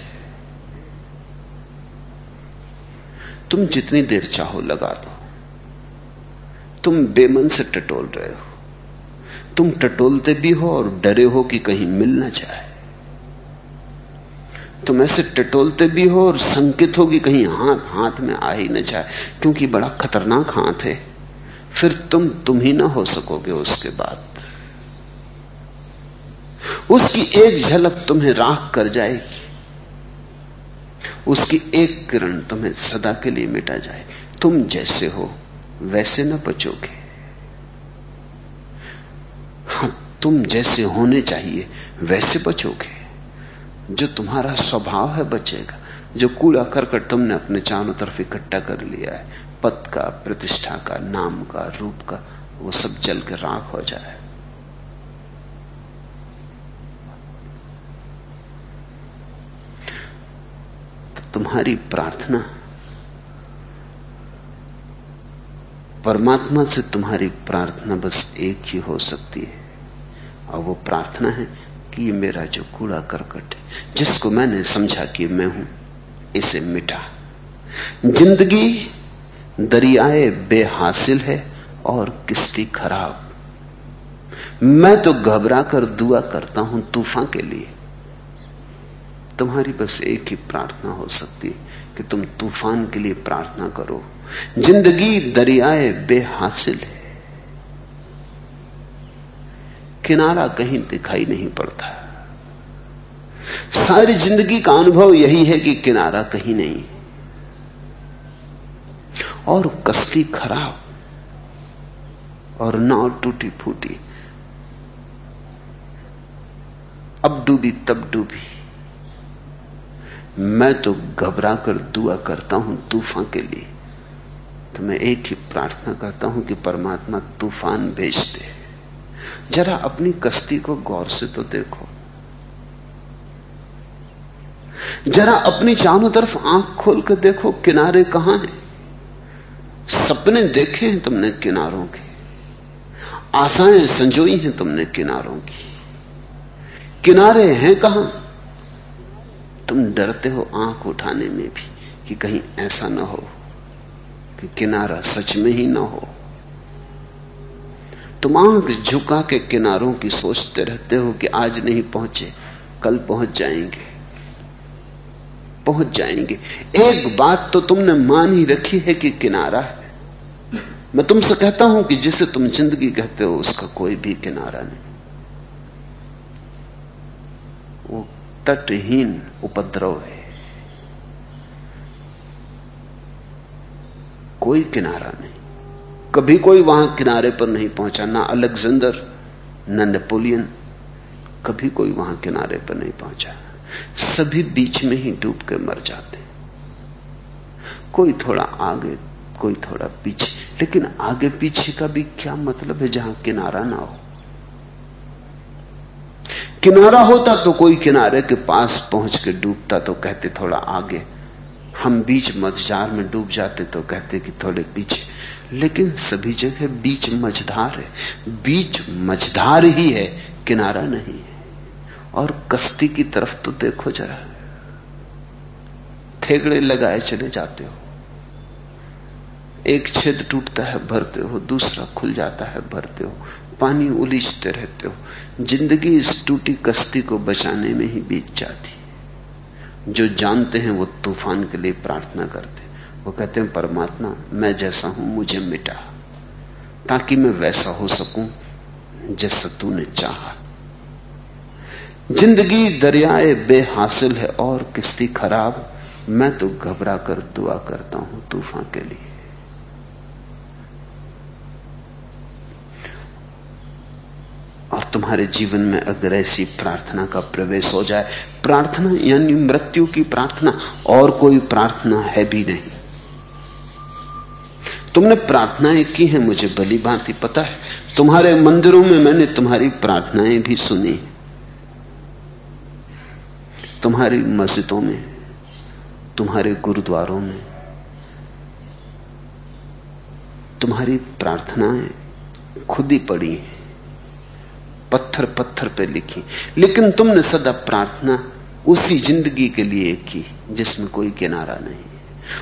A: तुम जितनी देर चाहो लगा दो। तुम बेमन से टटोल रहे हो। तुम टटोलते भी हो और डरे हो कि कहीं मिल ना जाए। तुम ऐसे टटोलते भी हो और संकित हो कि कहीं हाथ हाथ में आ ही न जाए, क्योंकि बड़ा खतरनाक हाथ है। फिर तुम तुम ही ना हो सकोगे उसके बाद। उसकी एक झलक तुम्हें राख कर जाएगी। उसकी एक किरण तुम्हें सदा के लिए मिटा जाए। तुम जैसे हो, वैसे न बचोगे। हाँ तुम जैसे होने चाहिए, वैसे बचोगे। जो तुम्हारा स्वभाव है बचेगा। जो कूड़ा करकट तुमने अपने चारों तरफ़ इकट्ठा कर लिया है पद का, प्रतिष्ठा का, नाम का, रूप का, वो सब जल के राख हो जाए। तो तुम्हारी प्रार्थना, परमात्मा से तुम्हारी प्रार्थना बस एक ही हो सकती है। और वो प्रार्थना है कि ये मेरा जो कूड़ा करकट है, जिसको मैंने समझा कि मैं हूँ, इसे मिटा। ज़िंदगी दरियाए बेहासिल है और किसकी खराब। मैं तो घबरा कर दुआ करता हूँ तूफ़ान के लिए। तुम्हारी बस एक ही प्रार्थना हो सकती है कि तुम तूफ़ान के लिए प्रार्थना करो। ज़िंदगी दरियाए बेहासिल है। किनारा कहीं दिखाई नहीं पड़ता। सारी ज़िंदगी का अनुभव यही है कि किनारा कहीं नहीं और कश्ती खराब, और नाव टूटी फूटी। अब डूबी तब डूबी। मैं तो घबरा कर दुआ करता हूँ तूफ़ान के लिए। तो मैं एक ही प्रार्थना करता हूँ कि परमात्मा तूफ़ान भेज दे। जरा अपनी कश्ती को गौर से तो देखो। जरा अपनी चारों तरफ़ आँख खोल कर देखो, किनारे कहाँ हैं? सपने देखे हैं तुमने किनारों के। आशाएँ संजोई हैं तुमने किनारों की। किनारे हैं कहाँ? तुम डरते हो आँख उठाने में भी कि कहीं ऐसा ना हो, कि किनारा सच में ही ना हो। तुम आँख झुका के किनारों की सोचते रहते हो कि आज नहीं पहुँचे, कल पहुँच जाएँगे। पहुँच जाएँगे। एक बात तो तुमने मान ही रखी है कि किनारा है। मैं तुमसे कहता हूँ कि जिसे तुम ज़िंदगी कहते हो, उसका कोई भी किनारा नहीं। वो तटहीन उपद्रव है। कोई किनारा नहीं। कभी कोई वहाँ किनारे पर नहीं पहुँचा, ना अलेक्जेंडर, ना नेपोलियन। कभी कोई वहाँ किनारे पर नहीं पहुँचा। सभी बीच में ही डूब के मर जाते कोई थोड़ा आगे, कोई थोड़ा पीछे। लेकिन आगे पीछे का भी क्या मतलब है जहाँ किनारा ना हो? किनारा होता तो कोई किनारे के पास पहुँच के डूबता तो कहते थोड़ा आगे। हम बीच मझधार में डूब जाते तो कहते कि थोड़े पीछे। लेकिन सभी जगह बीच मझधार है। बीच मझधार ही है, किनारा नहीं है। और कश्ती की तरफ़ तो देखो जरा। ठेगड़े लगाए चले जाते हो। एक छेद टूटता है, भरते हो। दूसरा खुल जाता है, भरते हो। पानी उलीझते रहते हो। ज़िंदगी इस टूटी कश्ती को बचाने में ही बीत जाती। जो जानते हैं, वो तूफ़ान के लिए प्रार्थना करते वो कहते हैं, परमात्मा, मैं जैसा हूँ, मुझे मिटा। ताकि मैं वैसा हो सकूँ, जैसा तूने चाहा ज़िंदगी दरियाए बेहासिल है और किस्ती खराब। मैं तो घबरा कर दुआ करता हूँ तूफ़ान के लिए। और तुम्हारे जीवन में अगर ऐसी प्रार्थना का प्रवेश हो जाए, प्रार्थना यानी मृत्यु की प्रार्थना, और कोई प्रार्थना है भी नहीं। तुमने प्रार्थनाएँ की हैं, मुझे भली भांति पता है। तुम्हारे मंदिरों में मैंने तुम्हारी प्रार्थनाएँ भी सुनी तुम्हारी मस्जिदों में, तुम्हारे गुरुद्वारों में, तुम्हारी प्रार्थनाएँ खुद ही पड़ी हैं पत्थर पत्थर पे लिखी लेकिन तुमने सदा प्रार्थना उसी ज़िंदगी के लिए की, जिसमें कोई किनारा नहीं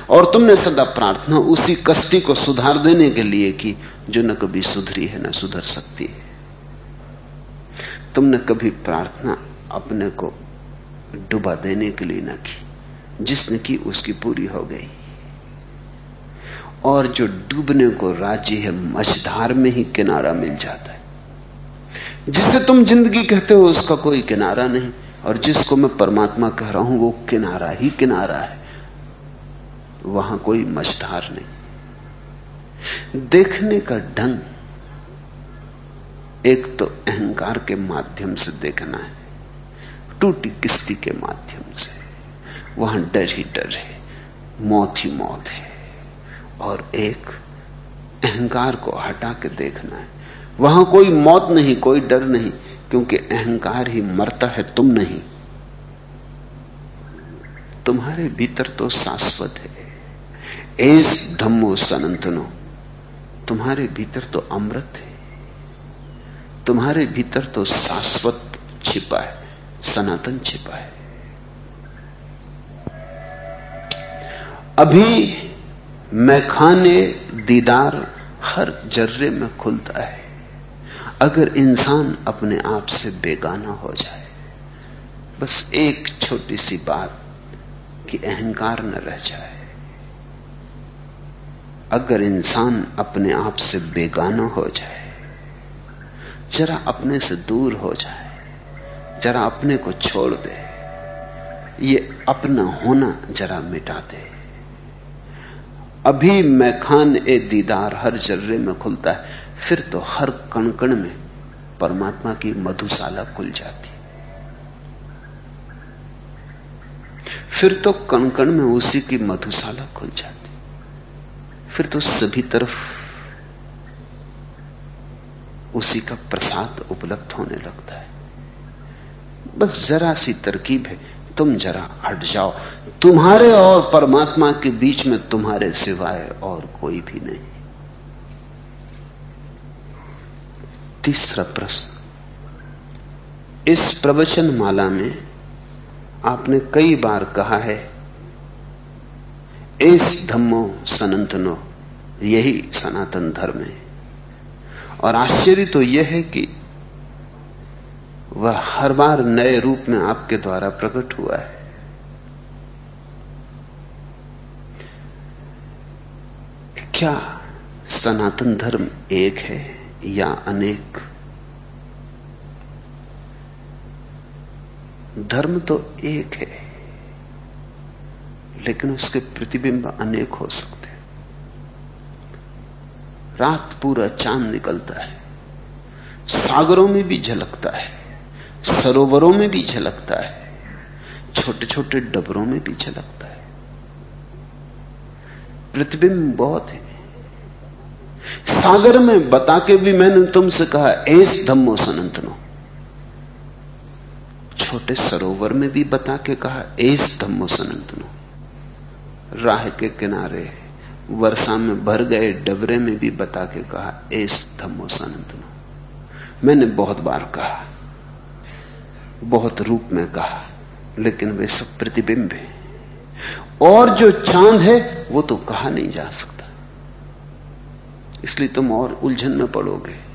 A: और तुमने सदा प्रार्थना उसी कष्टी को सुधार देने के लिए की, जो न कभी सुधरी है, न सुधर सकती है। तुमने कभी प्रार्थना अपने को डुबा देने के लिए न की। जिसने की उसकी पूरी हो गई। और जो डूबने को राज़ी है, मझधार में ही किनारा मिल जाता है। जिसे तुम ज़िंदगी कहते हो, उसका कोई किनारा नहीं। और जिसको मैं परमात्मा कह रहा हूँ, वो किनारा ही किनारा है। वहाँ कोई मझधार नहीं। देखने का ढंग एक तो अहंकार के माध्यम से देखना है। टूटी किस्ती के माध्यम से। वहाँ डर ही डर है, मौत ही मौत है। और एक अहंकार को हटा के देखना है। वहाँ कोई मौत नहीं, कोई डर नहीं, क्योंकि अहंकार ही मरता है, तुम नहीं। तुम्हारे भीतर तो शाश्वत है। एस धम्मो सनंतनो, तुम्हारे भीतर तो अमृत है। तुम्हारे भीतर तो शाश्वत छिपा है। सनातन छिपा है। अभी मैं खाने दीदार हर जर्रे में खुलता है। अगर इंसान अपने आप से बेगाना हो जाए, बस एक छोटी सी बात कि अहंकार न रह जाए। अगर इंसान अपने आप से बेगाना हो जाए, जरा अपने से दूर हो जाए जरा अपने को छोड़ दे। ये अपना होना जरा मिटा दे। अभी मैं खान ए दीदार हर जर्रे में खुलता है, फिर तो हर कण कण में परमात्मा की मधुशाला खुल जाती। फिर तो कण कण में उसी की मधुशाला खुल जाती। फिर तो सभी तरफ़ उसी का प्रसाद उपलब्ध होने लगता है। बस जरा सी तरकीब है। तुम जरा हट जाओ। तुम्हारे और परमात्मा के बीच में तुम्हारे सिवाय और कोई भी नहीं। तीसरा प्रश्न। इस प्रवचन माला में आपने कई बार कहा है इस धम्मो सनातनो, यही सनातन धर्म है। और आश्चर्य तो यह है कि वह हर बार नए रूप में आपके द्वारा प्रकट हुआ है। क्या सनातन धर्म एक है या अनेक? धर्म तो एक है, लेकिन उसके प्रतिबिंब अनेक हो सकते हैं। रात पूरा चाँद निकलता है, सागरों में भी झलकता है। सरोवरों में भी झलकता है छोटे छोटे डबरों में भी झलकता है। प्रतिबिंब बहुत है। सागर में बता के भी मैंने तुमसे कहा, एस धम्मो सनंतनो। छोटे सरोवर में भी बता के कहा, एस धम्मो सनंतनो। राह के किनारे, वर्षा में भर गए डबरे में भी बता के कहा, एस धम्मो सनंतनो। मैंने बहुत बार कहा बहुत रूप में कहा, लेकिन वे सब प्रतिबिंब है। और जो चाँद है, वो तो कहा नहीं जा सकता। इसलिए तुम और उलझन में पड़ोगे।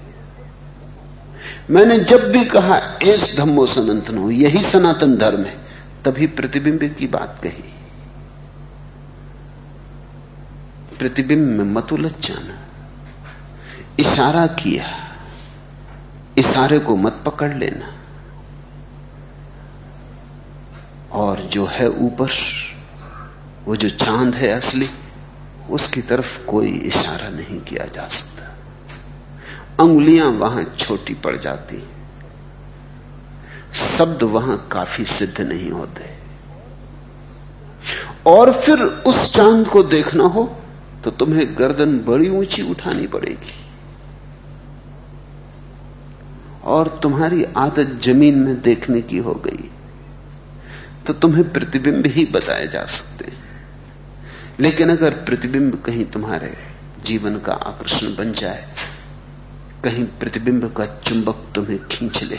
A: मैंने जब भी कहा एस धम्मो सनातन हो, यही सनातन धर्म है, तभी प्रतिबिंब की बात कही। प्रतिबिंब में मत उलझ जाना। इशारा किया। इशारे को मत पकड़ लेना। और जो है ऊपर, वो जो चाँद है असली, उसकी तरफ़ कोई इशारा नहीं किया जा सकता। अंगुलियाँ वहाँ छोटी पड़ जाती शब्द वहाँ काफ़ी सिद्ध नहीं होते। और फिर उस चाँद को देखना हो तो तुम्हें गर्दन बड़ी ऊँची उठानी पड़ेगी। और तुम्हारी आदत ज़मीन में देखने की हो गई। तो तुम्हें प्रतिबिंब ही बताए जा सकते हैं। लेकिन अगर प्रतिबिंब कहीं तुम्हारे जीवन का आकर्षण बन जाए, कहीं प्रतिबिंब का चुंबक तुम्हें खींच ले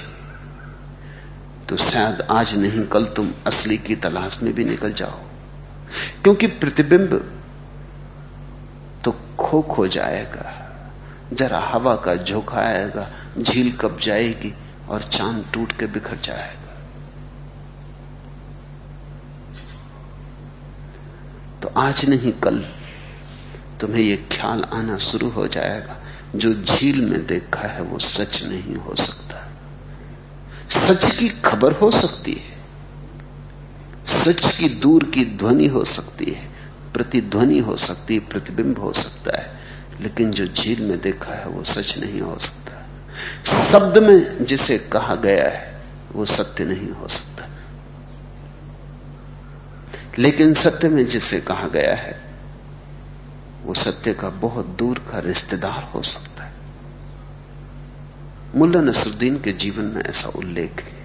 A: तो शायद आज नहीं, कल तुम असली की तलाश में भी निकल जाओ। क्योंकि प्रतिबिंब तो खो खो जाएगा, जरा हवा का झोंका आएगा, झील कब जाएगी और चाँद टूट के बिखर जाएगा। तो आज नहीं, कल। तुम्हें यह ख्याल आना शुरू हो जाएगा। जो झील में देखा है, वो सच नहीं हो सकता। सच की खबर हो सकती है। सच की दूर की ध्वनि हो सकती है। प्रतिध्वनि हो सकती है, प्रतिबिंब हो सकता है। लेकिन जो झील में देखा है, वो सच नहीं हो सकता। शब्द में जिसे कहा गया है, वो सत्य नहीं हो सकता। लेकिन सत्य में जिसे कहा गया है, वो सत्य का बहुत दूर का रिश्तेदार हो सकता है। मुल्ला नसरुद्दीन के जीवन में ऐसा उल्लेख है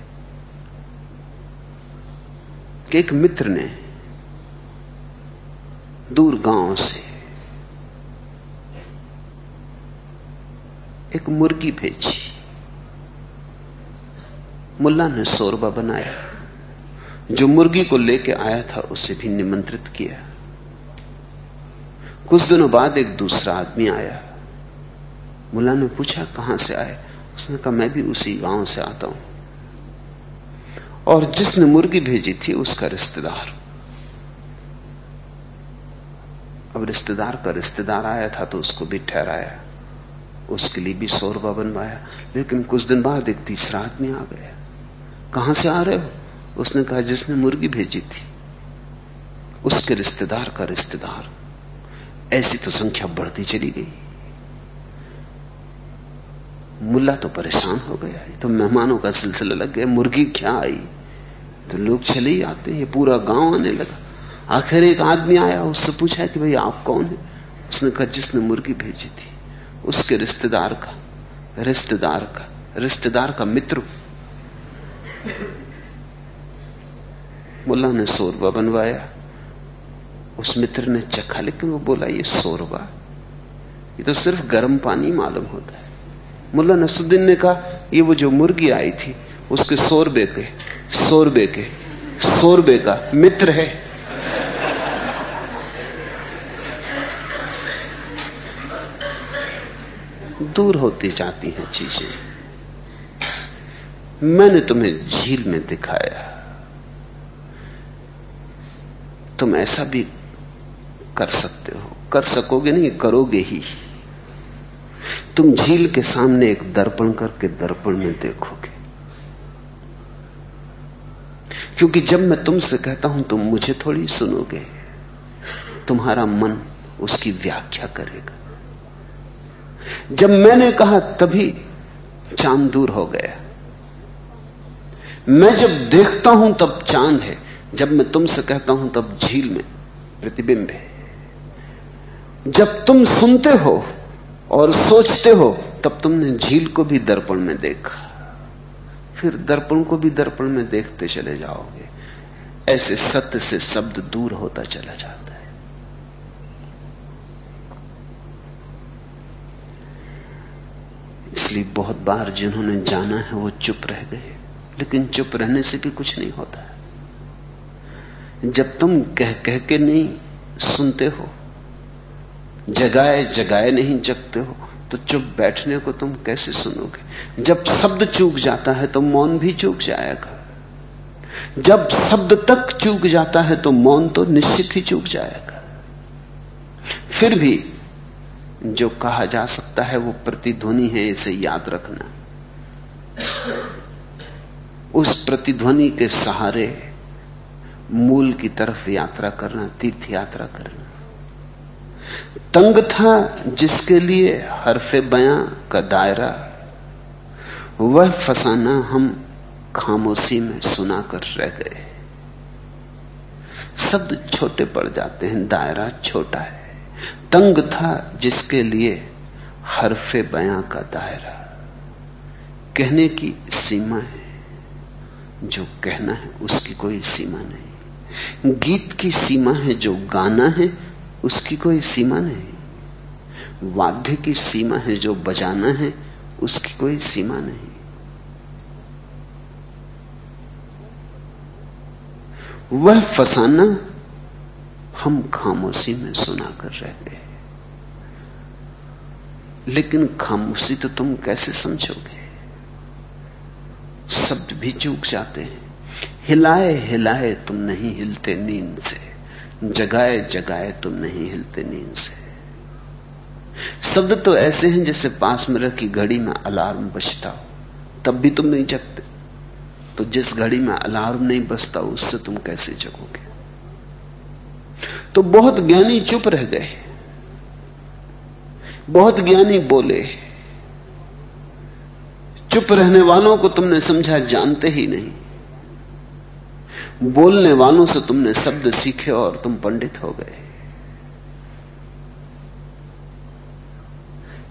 A: कि एक मित्र ने दूर गाँव से एक मुर्गी भेजी। मुल्ला ने शोरबा बनाया। जो मुर्गी को लेके आया था, उसे भी निमंत्रित किया। कुछ दिनों बाद एक दूसरा आदमी आया। मुला ने पूछा, कहाँ से आए? उसने कहा, मैं भी उसी गाँव से आता हूँ। और जिसने मुर्गी भेजी थी, उसका रिश्तेदार। अब रिश्तेदार का रिश्तेदार आया था तो उसको भी ठहराया। उसके लिए भी शोरबा बनवाया। लेकिन कुछ दिन बाद एक तीसरा आदमी आ गया। कहाँ से आ रहे हो? उसने कहा, जिसने मुर्गी भेजी थी, उसके रिश्तेदार का रिश्तेदार, ऐसी तो संख्या बढ़ती चली गई। मुल्ला तो परेशान हो गया तो मेहमानों का सिलसिला लग गया, मुर्गी क्या आई? तो लोग चले ही आते ये पूरा गाँव आने लगा। आखिर एक आदमी आया, उससे पूछा कि भाई आप कौन है? उसने कहा, जिसने मुर्गी भेजी थी, उसके रिश्तेदार का रिश्तेदार का रिश्तेदार का मित्र। मुल्ला ने शोरबा बनवाया। उस मित्र ने चखा, लेकिन वो बोला, ये शोरबा ये तो सिर्फ़ गर्म पानी मालूम होता है। मुल्ला नसुद्दीन ने कहा, ये वो जो मुर्गी आई थी, उसके शोरबे के शोरबे के शोरबे का मित्र है। दूर होती जाती हैं चीज़ें। मैंने तुम्हें झील में दिखाया। तुम ऐसा भी कर सकते हो। कर सकोगे नहीं, करोगे ही। तुम झील के सामने एक दर्पण करके दर्पण में देखोगे। क्योंकि जब मैं तुमसे कहता हूँ, तुम मुझे थोड़ी सुनोगे। तुम्हारा मन उसकी व्याख्या करेगा। जब मैंने कहा, तभी चाँद दूर हो गया। मैं जब देखता हूँ, तब चाँद है। जब मैं तुमसे कहता हूँ, तब झील में प्रतिबिंब है। जब तुम सुनते हो और सोचते हो, तब तुमने झील को भी दर्पण में देखा। फिर दर्पण को भी दर्पण में देखते चले जाओगे। ऐसे सत्य से शब्द दूर होता चला जाता है। इसलिए बहुत बार जिन्होंने जाना है, वो चुप रह गए। लेकिन चुप रहने से भी कुछ नहीं होता जब तुम कह कह के नहीं सुनते हो, जगाए जगाए नहीं जगते हो तो चुप बैठने को तुम कैसे सुनोगे? जब शब्द चूक जाता है तो मौन भी चूक जाएगा। जब शब्द तक चूक जाता है तो मौन तो निश्चित ही चूक जाएगा। फिर भी जो कहा जा सकता है वो प्रतिध्वनि है, इसे याद रखना। उस प्रतिध्वनि के सहारे मूल की तरफ़ यात्रा करना, तीर्थ यात्रा करना। तंग था जिसके लिए हरफे बयां का दायरा, वह फसाना हम खामोशी में सुनाकर रह गए। शब्द छोटे पड़ जाते हैं, दायरा छोटा है। तंग था जिसके लिए हरफे बयां का दायरा। कहने की सीमा है, जो कहना है उसकी कोई सीमा नहीं। गीत की सीमा है जो गाना है, उसकी कोई सीमा नहीं। वाद्य की सीमा है जो बजाना है, उसकी कोई सीमा नहीं। वह फसाना हम खामोशी में सुनाकर रह गए लेकिन खामोशी तो तुम कैसे समझोगे? शब्द भी चूक जाते हैं। हिलाए हिलाए तुम नहीं हिलते नींद से। जगाए जगाए तुम नहीं हिलते नींद से। शब्द तो ऐसे हैं जैसे पास में रखी घड़ी में अलार्म बजता हो। तब भी तुम नहीं जगते। तो जिस घड़ी में अलार्म नहीं बजता, उससे तुम कैसे जगोगे? तो बहुत ज्ञानी चुप रह गए। बहुत ज्ञानी बोले, चुप रहने वालों को तुमने समझा, जानते ही नहीं। बोलने वालों से तुमने शब्द सीखे और तुम पंडित हो गए।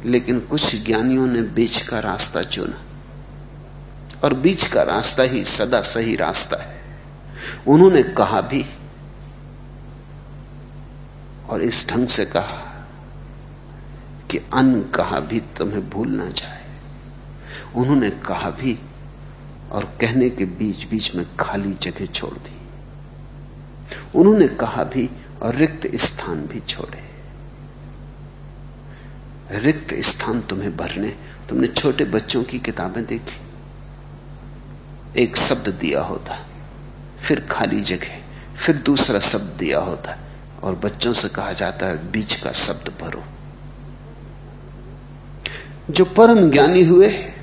A: लेकिन कुछ ज्ञानियों ने बीच का रास्ता चुना। और बीच का रास्ता ही सदा सही रास्ता है। उन्होंने कहा भी और इस ढंग से कहा कि अन कहा भी तुम्हें भूल ना जाए। उन्होंने कहा भी और कहने के बीच बीच में खाली जगह छोड़ दी। उन्होंने कहा भी और रिक्त स्थान भी छोड़े। रिक्त स्थान तुम्हें भरने, तुमने छोटे बच्चों की किताबें देखी। एक शब्द दिया होता, फिर खाली जगह, फिर दूसरा शब्द दिया होता, और बच्चों से कहा जाता है, बीच का शब्द भरो जो परम ज्ञानी हुए,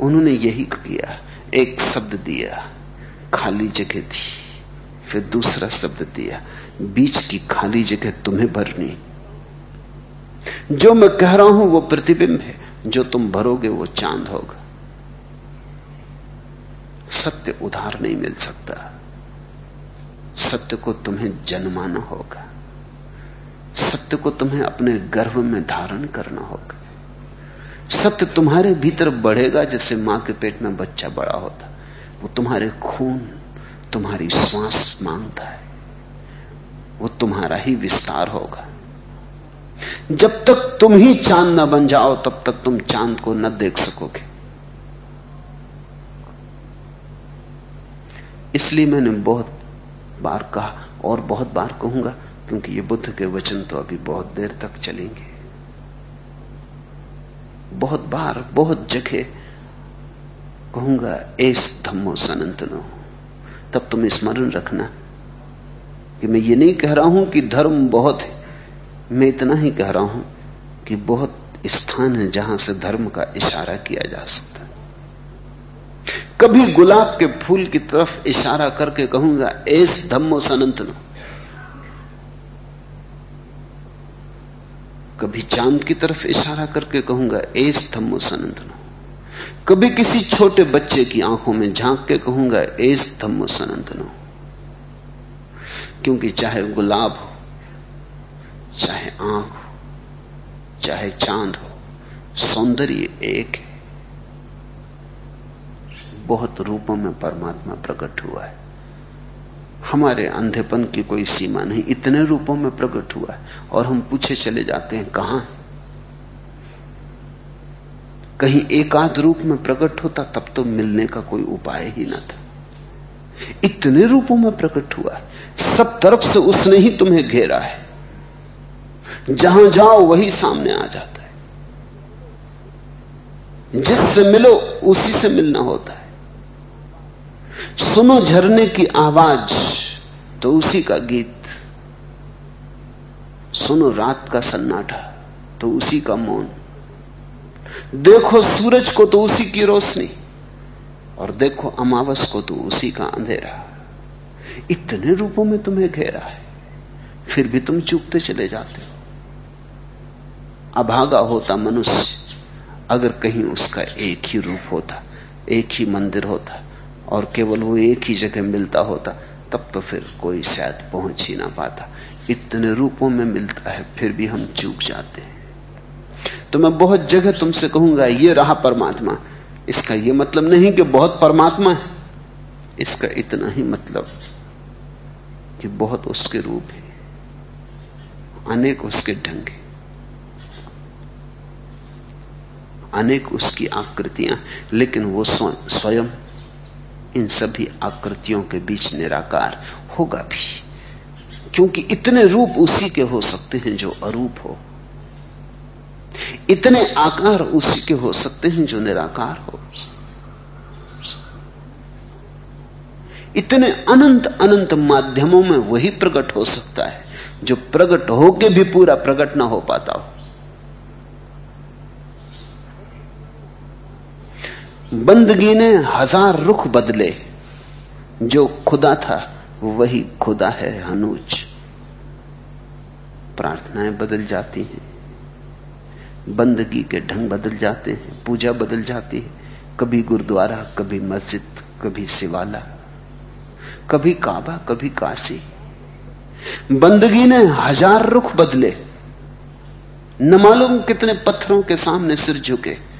A: उन्होंने यही किया। एक शब्द दिया, खाली जगह दी फिर दूसरा शब्द दिया, बीच की खाली जगह तुम्हें भरनी। जो मैं कह रहा हूँ वो प्रतिबिंब है, जो तुम भरोगे वो चाँद होगा। सत्य उधार नहीं मिल सकता। सत्य को तुम्हें जन्माना होगा। सत्य को तुम्हें अपने गर्भ में धारण करना होगा। सत्य तुम्हारे भीतर बढ़ेगा जैसे माँ के पेट में बच्चा बड़ा होता। वो तुम्हारे खून, तुम्हारी श्वास माँगता है। वो तुम्हारा ही विस्तार होगा। जब तक तुम ही चाँद न बन जाओ, तब तक तुम चाँद को न देख सकोगे। इसलिए मैंने बहुत बार कहा, और बहुत बार कहूँगा, क्योंकि ये बुद्ध के वचन तो अभी बहुत देर तक चलेंगे। बहुत बार, बहुत जगह कहूँगा, एस धम्मो सनंतनो, तब तुम स्मरण रखना कि मैं ये नहीं कह रहा हूँ कि धर्म बहुत है, मैं इतना ही कह रहा हूँ कि बहुत स्थान है जहाँ से धर्म का इशारा किया जा सकता है। कभी गुलाब के फूल की तरफ़ इशारा करके कहूँगा, एस धम्मो सनंतनो कभी चाँद की तरफ़ इशारा करके कहूँगा एस धम्मो सनंतनो। कभी किसी छोटे बच्चे की आँखों में झाँक के कहूँगा एस धम्मो सनंतनो। क्योंकि चाहे गुलाब हो, चाहे आँख हो, चाहे चाँद हो, सौंदर्य एक है। बहुत रूपों में परमात्मा प्रकट हुआ है। हमारे अंधेपन की कोई सीमा नहीं। इतने रूपों में प्रकट हुआ है और हम पूछे चले जाते हैं, कहाँ? कहीं एकाध रूप में प्रकट होता, तब तो मिलने का कोई उपाय ही ना था। इतने रूपों में प्रकट हुआ है, सब तरफ़ से उसने ही तुम्हें घेरा है। जहाँ जाओ, वही सामने आ जाता है। जिससे मिलो, उसी से मिलना होता है। सुनो झरने की आवाज़ तो उसी का गीत। सुनो रात का सन्नाटा तो उसी का मौन। देखो सूरज को तो उसी की रोशनी, और देखो अमावस को तो उसी का अंधेरा। इतने रूपों में तुम्हें घेरा है, फिर भी तुम चूकते चले जाते हो। अभागा होता मनुष्य, अगर कहीं उसका एक ही रूप होता, एक ही मंदिर होता और केवल वो एक ही जगह मिलता होता, तब तो फिर कोई शायद पहुँच ही ना पाता। इतने रूपों में मिलता है, फिर भी हम चूक जाते हैं। तो मैं बहुत जगह तुमसे कहूँगा, ये रहा परमात्मा। इसका यह मतलब नहीं कि बहुत परमात्मा है। इसका इतना ही मतलब कि बहुत उसके रूप है। अनेक उसके ढंग है। अनेक उसकी आकृतियाँ, लेकिन वो स्वयं इन सभी आकृतियों के बीच निराकार होगा भी। क्योंकि इतने रूप उसी के हो सकते हैं जो अरूप हो। इतने आकार उसी के हो सकते हैं जो निराकार हो। इतने अनंत अनंत माध्यमों में वही प्रकट हो सकता है, जो प्रकट होके भी पूरा प्रकट ना हो पाता हो। बंदगी ने हज़ार रुख बदले। जो खुदा था, वही खुदा है हनूज। प्रार्थनाएँ बदल जाती हैं। बंदगी के ढंग बदल जाते हैं। पूजा बदल जाती है। कभी गुरुद्वारा, कभी मस्जिद, कभी शिवाला कभी काबा, कभी काशी। बंदगी ने हज़ार रुख बदले। न मालूम कितने पत्थरों के सामने सिर झुके।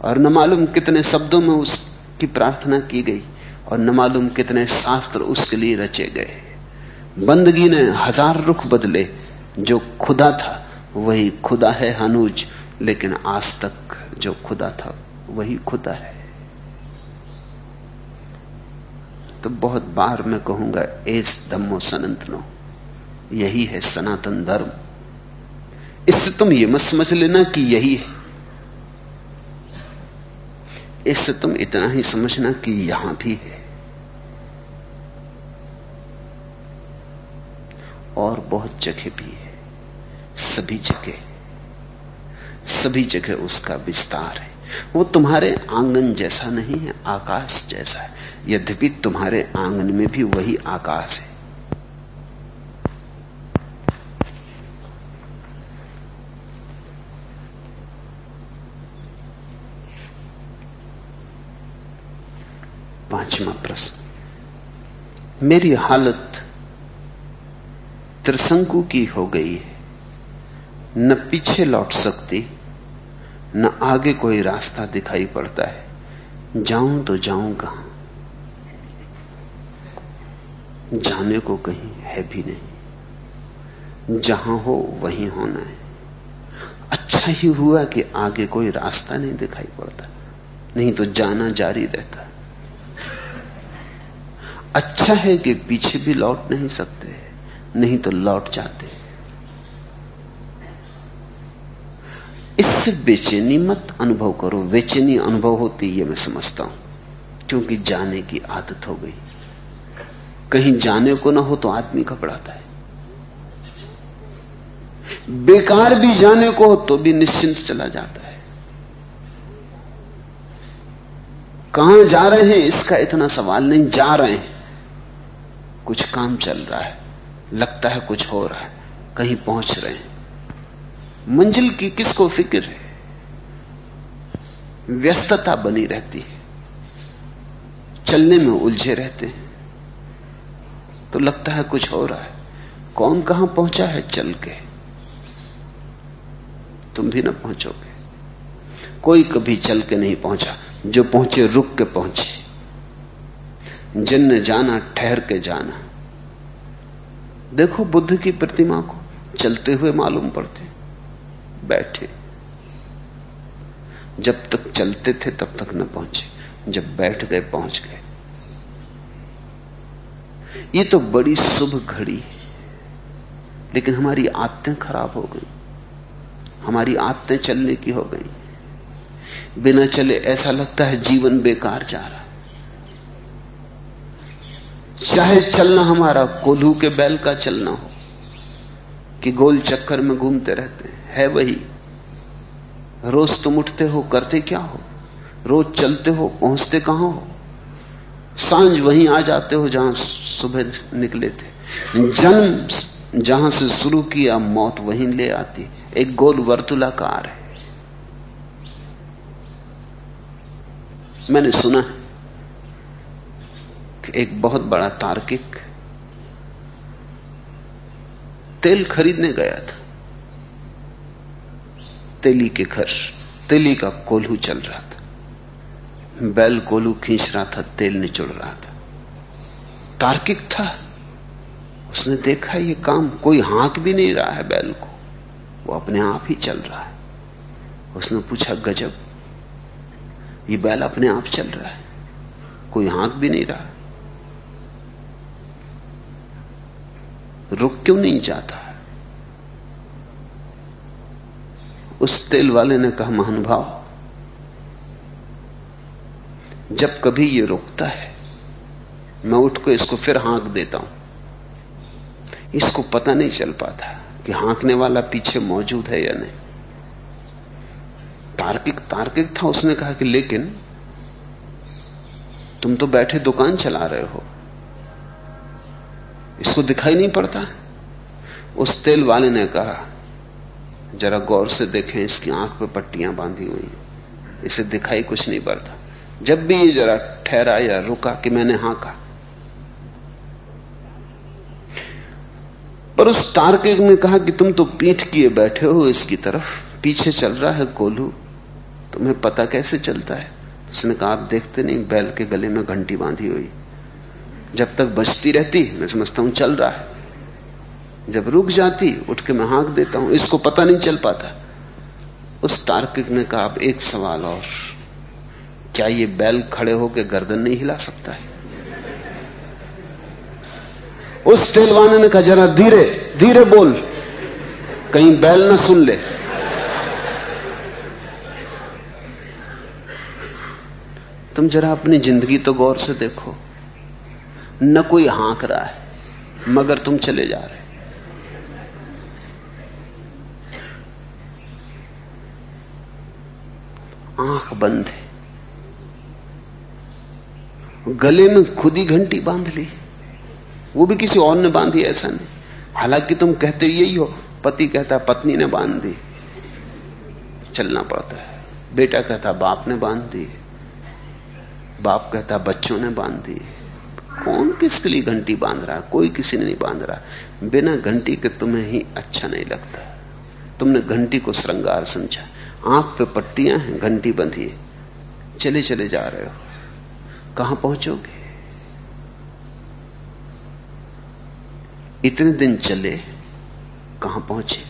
A: और न मालूम कितने शब्दों में उसकी प्रार्थना की गई, और न मालूम कितने शास्त्र उसके लिए रचे गए। बंदगी ने हज़ार रुख बदले, जो खुदा था, वही खुदा है हनुज, लेकिन आज तक जो खुदा था, वही खुदा है। तो बहुत बार मैं कहूँगा, एस धम्मो सनंतनो, यही है सनातन धर्म। इससे तुम ये मत समझ लेना कि यही है। इससे तुम इतना ही समझना कि यहाँ भी है। और बहुत जगह भी है। सभी जगह। सभी जगह उसका विस्तार है। वो तुम्हारे आँगन जैसा नहीं है, आकाश जैसा है। यद्यपि तुम्हारे आँगन में भी वही आकाश है। पांचवा प्रश्न। मेरी हालत त्रिशंकु की हो गई है। न पीछे लौट सकती, न आगे कोई रास्ता दिखाई पड़ता है। जाऊँ तो जाऊँ कहाँ? जाने को कहीं है भी नहीं। जहाँ हो वहीं होना है। अच्छा ही हुआ कि आगे कोई रास्ता नहीं दिखाई पड़ता। नहीं तो जाना जारी रहता। अच्छा है कि पीछे भी लौट नहीं सकते, नहीं तो लौट जाते। इससे बेचैनी मत अनुभव करो। बेचैनी अनुभव होती ये मैं समझता हूँ, क्योंकि जाने की आदत हो गई। कहीं जाने को ना हो तो आदमी घबराता है। बेकार भी जाने को हो तो भी निश्चिंत चला जाता है। कहाँ जा रहे हैं, इसका इतना सवाल नहीं, जा रहे हैं। कुछ काम चल रहा है, लगता है कुछ हो रहा है, कहीं पहुँच रहे हैं। मंजिल की किसको फ़िक्र है? व्यस्तता बनी रहती है। चलने में उलझे रहते हैं। तो लगता है कुछ हो रहा है। कौन कहाँ पहुँचा है? चल के। तुम भी ना पहुंचोगे। कोई कभी चल के नहीं पहुँचा। जो पहुँचे, रुक के पहुँचे। जिनने जाना, ठहर के जाना। देखो बुद्ध की प्रतिमा को, चलते हुए मालूम पड़ते, बैठे। जब तक चलते थे, तब तक न पहुँचे। जब बैठ गए, पहुँच गए। ये तो बड़ी शुभ घड़ी है। लेकिन हमारी आदतें खराब हो गई। हमारी आदतें चलने की हो गई। बिना चले ऐसा लगता है जीवन बेकार जा रहा चाहे चलना हमारा, कोल्हू के बैल का चलना हो, कि गोल चक्कर में घूमते रहते हैं, है वही। रोज तुम उठते हो, करते क्या हो? रोज चलते हो, पहुँचते कहाँ हो? साँझ वहीं आ जाते हो, जहाँ सुबह निकले थे। जन्म जहाँ से शुरू किया, मौत वहीं ले आती। एक गोल वर्तुलाकार है। मैंने सुना कि एक बहुत बड़ा तार्किक तेल खरीदने गया था। तेली के घर तेली का कोल्हू चल रहा था। बैल कोल्हू खींच रहा था, तेल निचुड़ रहा था। तार्किक था। उसने देखा ये काम कोई हाथ भी नहीं रहा है बैल को। वो अपने आप ही चल रहा है। उसने पूछा, गजब, ये बैल अपने आप चल रहा है? कोई हाथ भी नहीं रहा। रुक क्यों नहीं जाता? उस तेल वाले ने कहा, महानुभाव, जब कभी ये रुकता है, मैं उठ को इसको फिर हाँक देता हूँ। इसको पता नहीं चल पाता कि हाँकने वाला पीछे मौजूद है या नहीं। तार्किक तार्किक था, उसने कहा कि लेकिन तुम तो बैठे दुकान चला रहे हो। इसको दिखाई नहीं पड़ता। उस तेल वाले ने कहा, जरा गौर से देखें, इसकी आँख पे पट्टियाँ बांधी हुई इसे दिखाई कुछ नहीं पड़ता। जब भी ये जरा ठहरा या रुका कि मैंने हाँ कहा। पर उस तार्किक ने कहा कि तुम तो पीठ किए बैठे हो इसकी तरफ़, पीछे चल रहा है कोल्हू तुम्हें पता कैसे चलता है? उसने कहा, आप देखते नहीं, बैल के गले में घंटी बांधी हुई। जब तक बचती रहती मैं समझता हूँ चल रहा है। जब रुक जाती, उठ के मैं हाँक देता हूँ, इसको पता नहीं चल पाता। उस तार्किक ने कहा, अब एक सवाल और। क्या ये बैल खड़े होकर गर्दन नहीं हिला सकता है? उस तेलवाने ने कहा, जरा धीरे धीरे बोल। कहीं बैल ना सुन ले। तुम जरा अपनी ज़िंदगी तो गौर से देखो। न कोई हाँक रहा है, मगर तुम चले जा रहे आँख बंद है। गले में खुद ही घंटी बाँध ली। वो भी किसी और ने बांधी, ऐसा नहीं। हालाँकि तुम कहते यही हो, पति कहता, पत्नी ने बाँध दी। चलना पड़ता है। बेटा कहता, बाप ने बाँध दी। बाप कहता, बच्चों ने बाँध दी। कौन किसके लिए घंटी बाँध रहा? कोई किसी ने नहीं बाँध रहा। बिना घंटी के तुम्हें ही अच्छा नहीं लगता। तुमने घंटी को श्रृंगार समझा। आँख पे पट्टियाँ हैं, घंटी बंधी है। चले चले जा रहे हो। कहाँ पहुंचोगे? इतने दिन चले, कहाँ पहुँचे?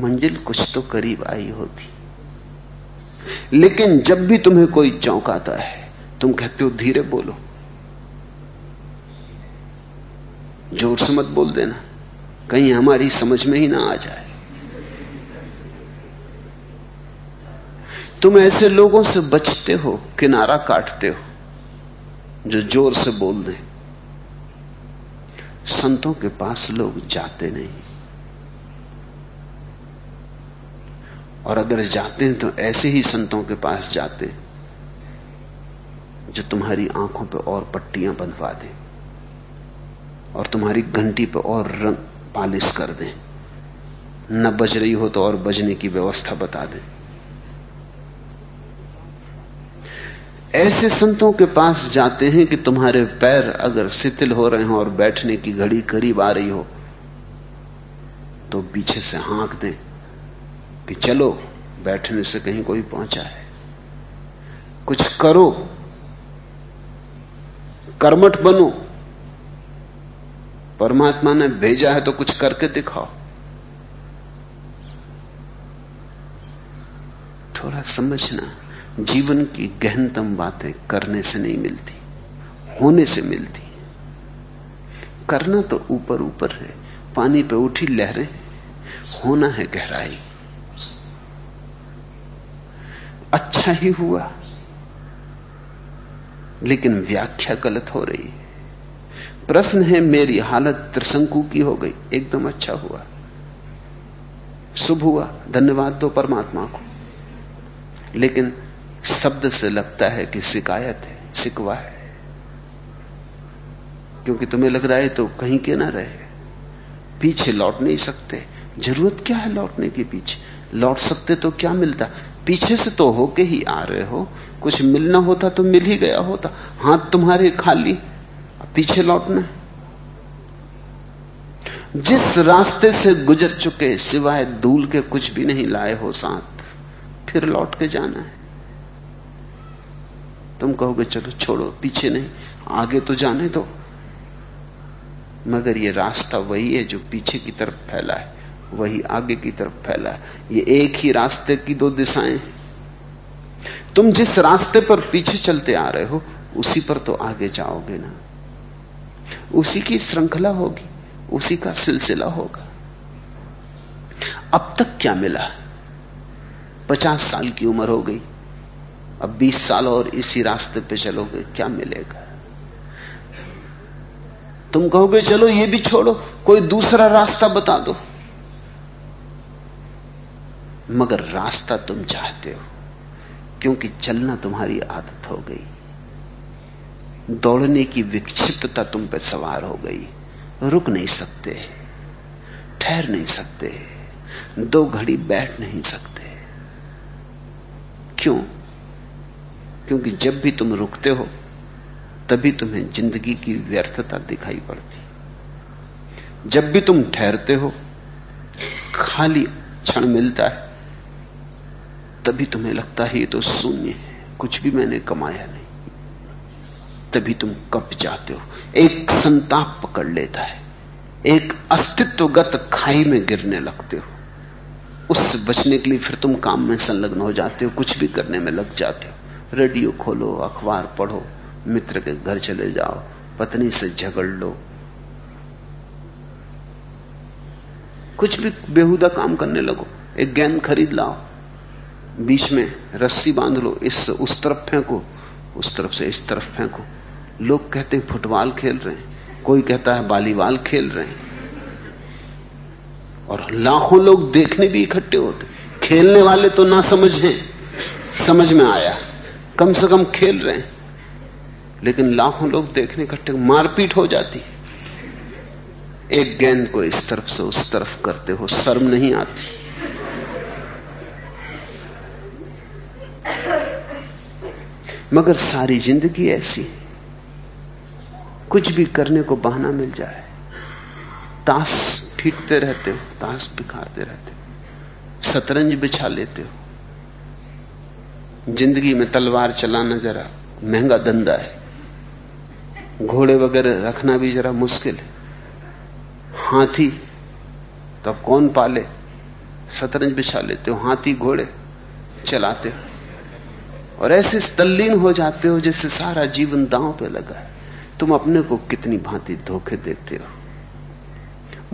A: मंजिल कुछ तो करीब आई होती। लेकिन जब भी तुम्हें कोई चौंकाता है, तुम कहते हो, धीरे बोलो। ज़ोर से मत बोल देना। कहीं हमारी समझ में ही ना आ जाए। तुम ऐसे लोगों से बचते हो, किनारा काटते हो, जो ज़ोर से बोल दें। संतों के पास लोग जाते नहीं। और अगर जाते हैं तो ऐसे ही संतों के पास जाते जो तुम्हारी आँखों पर और पट्टियाँ बंधवा दे। और तुम्हारी घंटी पर और रंग पालिश कर दें। न बज रही हो तो और बजने की व्यवस्था बता दें। ऐसे संतों के पास जाते हैं कि तुम्हारे पैर अगर शिथिल हो रहे हो और बैठने की घड़ी करीब आ रही हो तो पीछे से हाँक दें कि चलो, बैठने से कहीं कोई पहुँचा है। कुछ करो, कर्मठ बनो परमात्मा ने भेजा है तो कुछ करके दिखाओ। थोड़ा समझना, जीवन की गहनतम बातें करने से नहीं मिलती, होने से मिलती। करना तो ऊपर ऊपर है, पानी पे उठी लहरें, होना है गहराई। अच्छा ही हुआ, लेकिन व्याख्या गलत हो रही है। प्रश्न है, मेरी हालत त्रिशंकु की हो गई। एकदम अच्छा हुआ। शुभ हुआ। धन्यवाद दो परमात्मा को। लेकिन शब्द से लगता है कि शिकायत है, शिकवा है। क्योंकि तुम्हें लग रहा है तो कहीं के ना रहे। पीछे लौट नहीं सकते। ज़रूरत क्या है लौटने के पीछे? लौट सकते तो क्या मिलता? पीछे से तो होके ही आ रहे हो। कुछ मिलना होता तो मिल ही गया होता। हाथ तुम्हारे खाली। पीछे लौटना जिस रास्ते से गुजर चुके सिवाय धूल के कुछ भी नहीं लाए हो साथ, फिर लौट के जाना है। तुम कहोगे, चलो छोड़ो, पीछे नहीं, आगे तो जाने दो। मगर ये रास्ता वही है जो पीछे की तरफ़ फैला है, वही आगे की तरफ़ फैला है। ये एक ही रास्ते की दो दिशाएँ तुम जिस रास्ते पर पीछे चलते आ रहे हो, उसी पर तो आगे जाओगे ना। उसी की श्रृंखला होगी, उसी का सिलसिला होगा। अब तक क्या मिला? पचास साल की उम्र हो गई, अब 20 साल और इसी रास्ते पे चलोगे, क्या मिलेगा? तुम कहोगे, चलो, ये भी छोड़ो, कोई दूसरा रास्ता बता दो। मगर रास्ता तुम चाहते हो, क्योंकि चलना तुम्हारी आदत हो गई। दौड़ने की विक्षिप्तता तुम पे सवार हो गई। रुक नहीं सकते, ठहर नहीं सकते, दो घड़ी बैठ नहीं सकते। क्यों? क्योंकि जब भी तुम रुकते हो, तभी तुम्हें ज़िंदगी की व्यर्थता दिखाई पड़ती। जब भी तुम ठहरते हो, खाली क्षण मिलता है, तभी तुम्हें लगता है ये तो शून्य है, कुछ भी मैंने कमाया नहीं। तभी तुम कप जाते हो। एक संताप पकड़ लेता है। एक अस्तित्वगत खाई में गिरने लगते हो। उससे बचने के लिए फिर तुम काम में संलग्न हो जाते हो, कुछ भी करने में लग जाते हो। रेडियो खोलो, अखबार पढ़ो, मित्र के घर चले जाओ, पत्नी से झगड़ लो। कुछ भी बेहुदा काम करने लगो, एक गेंद खरीद लाओ। बीच में रस्सी बाँध लो, इस उस तरफ़ फेंको, उस तरफ़ से इस तरफ़ फेंको। लोग कहते हैं फुटबॉल खेल रहे हैं। कोई कहता है बालीवाल खेल रहे हैं। और लाखों लोग देखने भी इकट्ठे होते खेलने वाले तो ना समझ हैं। समझ में आया। कम से कम खेल रहे हैं। लेकिन लाखों लोग देखने इकट्ठे, मारपीट हो जाती एक गेंद को इस तरफ़ से उस तरफ़ करते हो, शर्म नहीं आती। मगर सारी ज़िंदगी ऐसी कुछ भी करने को बहाना मिल जाए, ताश फीटते रहते हो, ताश बिखारते रहते हो, शतरंज बिछा लेते हो। ज़िंदगी में तलवार चलाना जरा महँगा धंधा है। घोड़े वगैरह रखना भी जरा मुश्किल है। हाथी तब कौन पाले? शतरंज बिछा लेते हो, हाथी घोड़े चलाते हो। और ऐसे तल्लीन हो जाते हो जैसे सारा जीवन दांव पे लगा है। तुम अपने को कितनी भांति धोखे देते हो?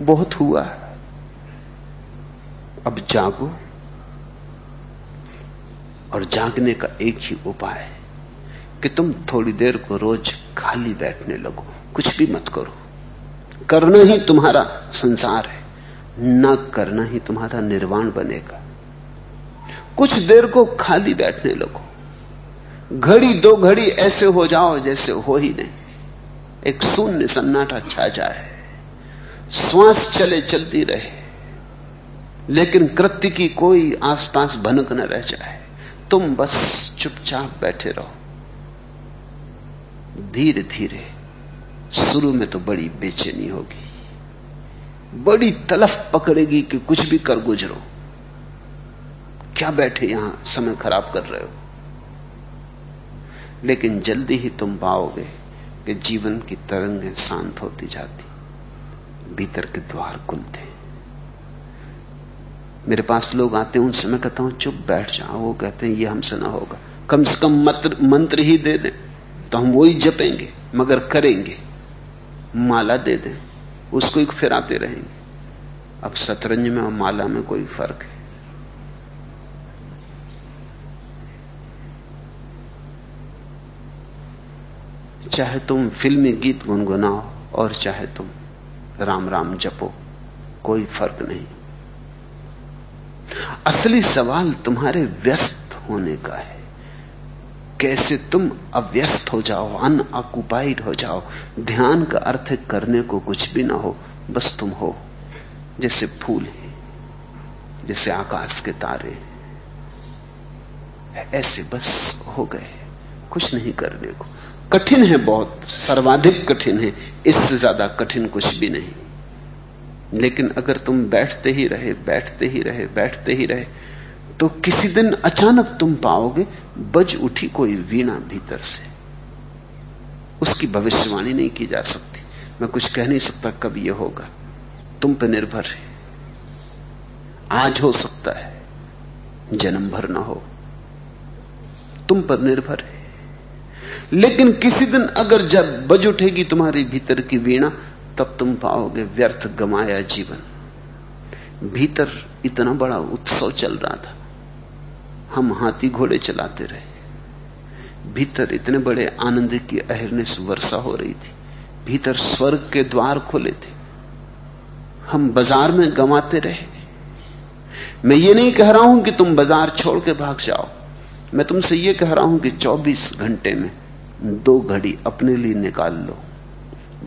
A: बहुत हुआ। अब जागो और जागने का एक ही उपाय है कि तुम थोड़ी देर को रोज खाली बैठने लगो। कुछ भी मत करो। करना ही तुम्हारा संसार है। न करना ही तुम्हारा निर्वाण बनेगा। कुछ देर को खाली बैठने लगो। घड़ी दो घड़ी ऐसे हो जाओ जैसे हो ही नहीं। एक शून्य सन्नाटा छा जाए श्वास चले चलती रहे। लेकिन कृत्य की कोई आसपास भनक न रह जाए। तुम बस चुपचाप बैठे रहो। धीरे धीरे शुरू में तो बड़ी बेचैनी होगी। बड़ी तलफ पकड़ेगी कि कुछ भी कर गुजरो। क्या बैठे यहाँ समय खराब कर रहे हो? लेकिन जल्दी ही तुम पाओगे। कि जीवन की तरंगें शांत होती जाती, भीतर के द्वार खुलते। मेरे पास लोग आते हैं, उनसे मैं कहता हूँ, चुप बैठ जाओ वो कहते हैं, ये हमसे ना होगा। कम से कम मंत्र मंत्र ही दे दें तो हम वही जपेंगे, मगर करेंगे। माला दे दें, उसको एक फिराते रहेंगे। अब शतरंज में और माला में कोई फ़र्क है। चाहे तुम फिल्मी गीत गुनगुनाओ और चाहे तुम राम राम जपो, कोई फ़र्क नहीं। असली सवाल तुम्हारे व्यस्त होने का है। कैसे तुम अव्यस्त हो जाओ, अनऑक्युपाइड हो जाओ? ध्यान का अर्थ करने को कुछ भी ना हो, बस तुम हो, जैसे फूल है, जैसे आकाश के तारे ऐसे बस हो गए, कुछ नहीं करने को। कठिन है बहुत, सर्वाधिक कठिन है, इससे ज़्यादा कठिन कुछ भी नहीं। लेकिन अगर तुम बैठते ही रहे, बैठते ही रहे, बैठते ही रहे तो किसी दिन अचानक तुम पाओगे बज उठी कोई वीणा भीतर से। उसकी भविष्यवाणी नहीं की जा सकती। मैं कुछ कह नहीं सकता कब यह होगा। तुम पर निर्भर है। आज हो सकता है, जन्म भर ना हो। तुम पर निर्भर है। लेकिन किसी दिन अगर जब बज उठेगी तुम्हारी भीतर की वीणा, तब तुम पाओगे व्यर्थ गमाया जीवन। भीतर इतना बड़ा उत्सव चल रहा था। हम हाथी घोड़े चलाते रहे। भीतर इतने बड़े आनंद की अहिर्निश वर्षा हो रही थी। भीतर स्वर्ग के द्वार खोले थे। हम बाज़ार में गमाते रहे। मैं ये नहीं कह रहा हूँ कि तुम बाज़ार छोड़ के भाग जाओ। मैं तुमसे ये कह रहा हूँ कि 24 घंटे में दो घड़ी अपने लिए निकाल लो।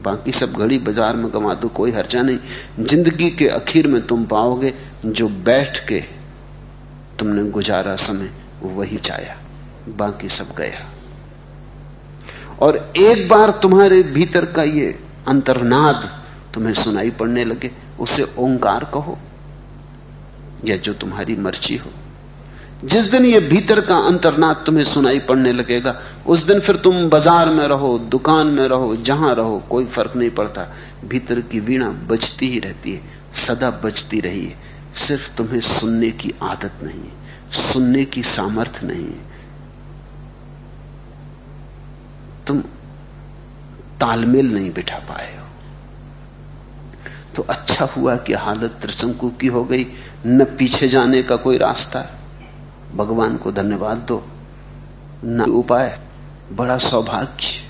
A: बाकी सब घड़ी बाज़ार में गंवा दो, कोई हर्चा नहीं। ज़िंदगी के आखिर में तुम पाओगे, जो बैठ के तुमने गुजारा समय, वही चाया। बाकी सब गया। और एक बार तुम्हारे भीतर का ये अंतर्नाद तुम्हें सुनाई पड़ने लगे, उसे ओंकार कहो, या जो तुम्हारी मर्ज़ी हो। जिस दिन ये भीतर का अंतरनाथ तुम्हें सुनाई पड़ने लगेगा, उस दिन फिर तुम बाज़ार में रहो, दुकान में रहो, जहाँ रहो, कोई फ़र्क नहीं पड़ता। भीतर की वीणा बजती ही रहती है, सदा बजती रही है। सिर्फ़ तुम्हें सुनने की आदत नहीं है, सुनने की सामर्थ्य नहीं है। तुम तालमेल नहीं बिठा पाए हो। तो अच्छा हुआ कि हालत त्रिशंकु की हो गई, न पीछे जाने का कोई रास्ता। भगवान को धन्यवाद दो। न उपाय, बड़ा सौभाग्य।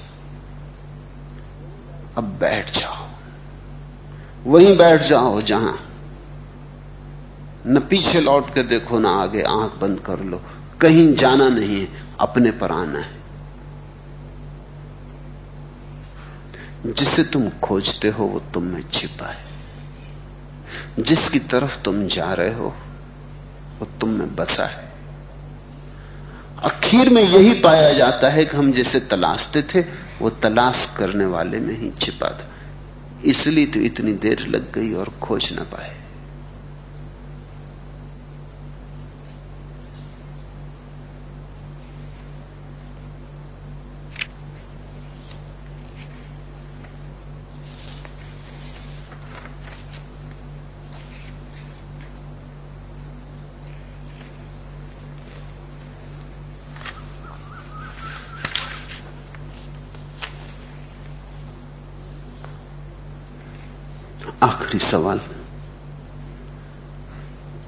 A: अब बैठ जाओ। वहीं बैठ जाओ जहाँ। न पीछे लौट कर देखो, ना आगे आँख बंद कर लो। कहीं जाना नहीं है, अपने पर आना है। जिसे तुम खोजते हो, वो तुम में छिपा है जिसकी तरफ़ तुम जा रहे हो, वो तुम में बसा है आखिर में यही पाया जाता है कि हम जिसे तलाशते थे, वो तलाश करने वाले में ही छिपा था। इसलिए तो इतनी देर लग गई और खोज ना पाए आखिरी सवाल।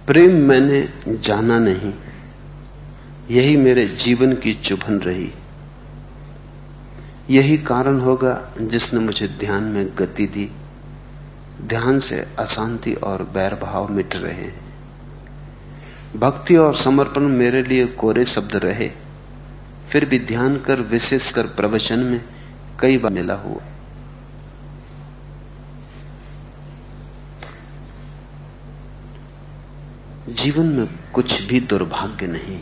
A: प्रेम मैंने जाना नहीं, यही मेरे जीवन की चुभन रही। यही कारण होगा जिसने मुझे ध्यान में गति दी। ध्यान से अशांति और बैर भाव मिट रहे। भक्ति और समर्पण मेरे लिए कोरे शब्द रहे। फिर भी ध्यान कर विशेषकर प्रवचन में कई बार मिला हुआ। जीवन में कुछ भी दुर्भाग्य नहीं।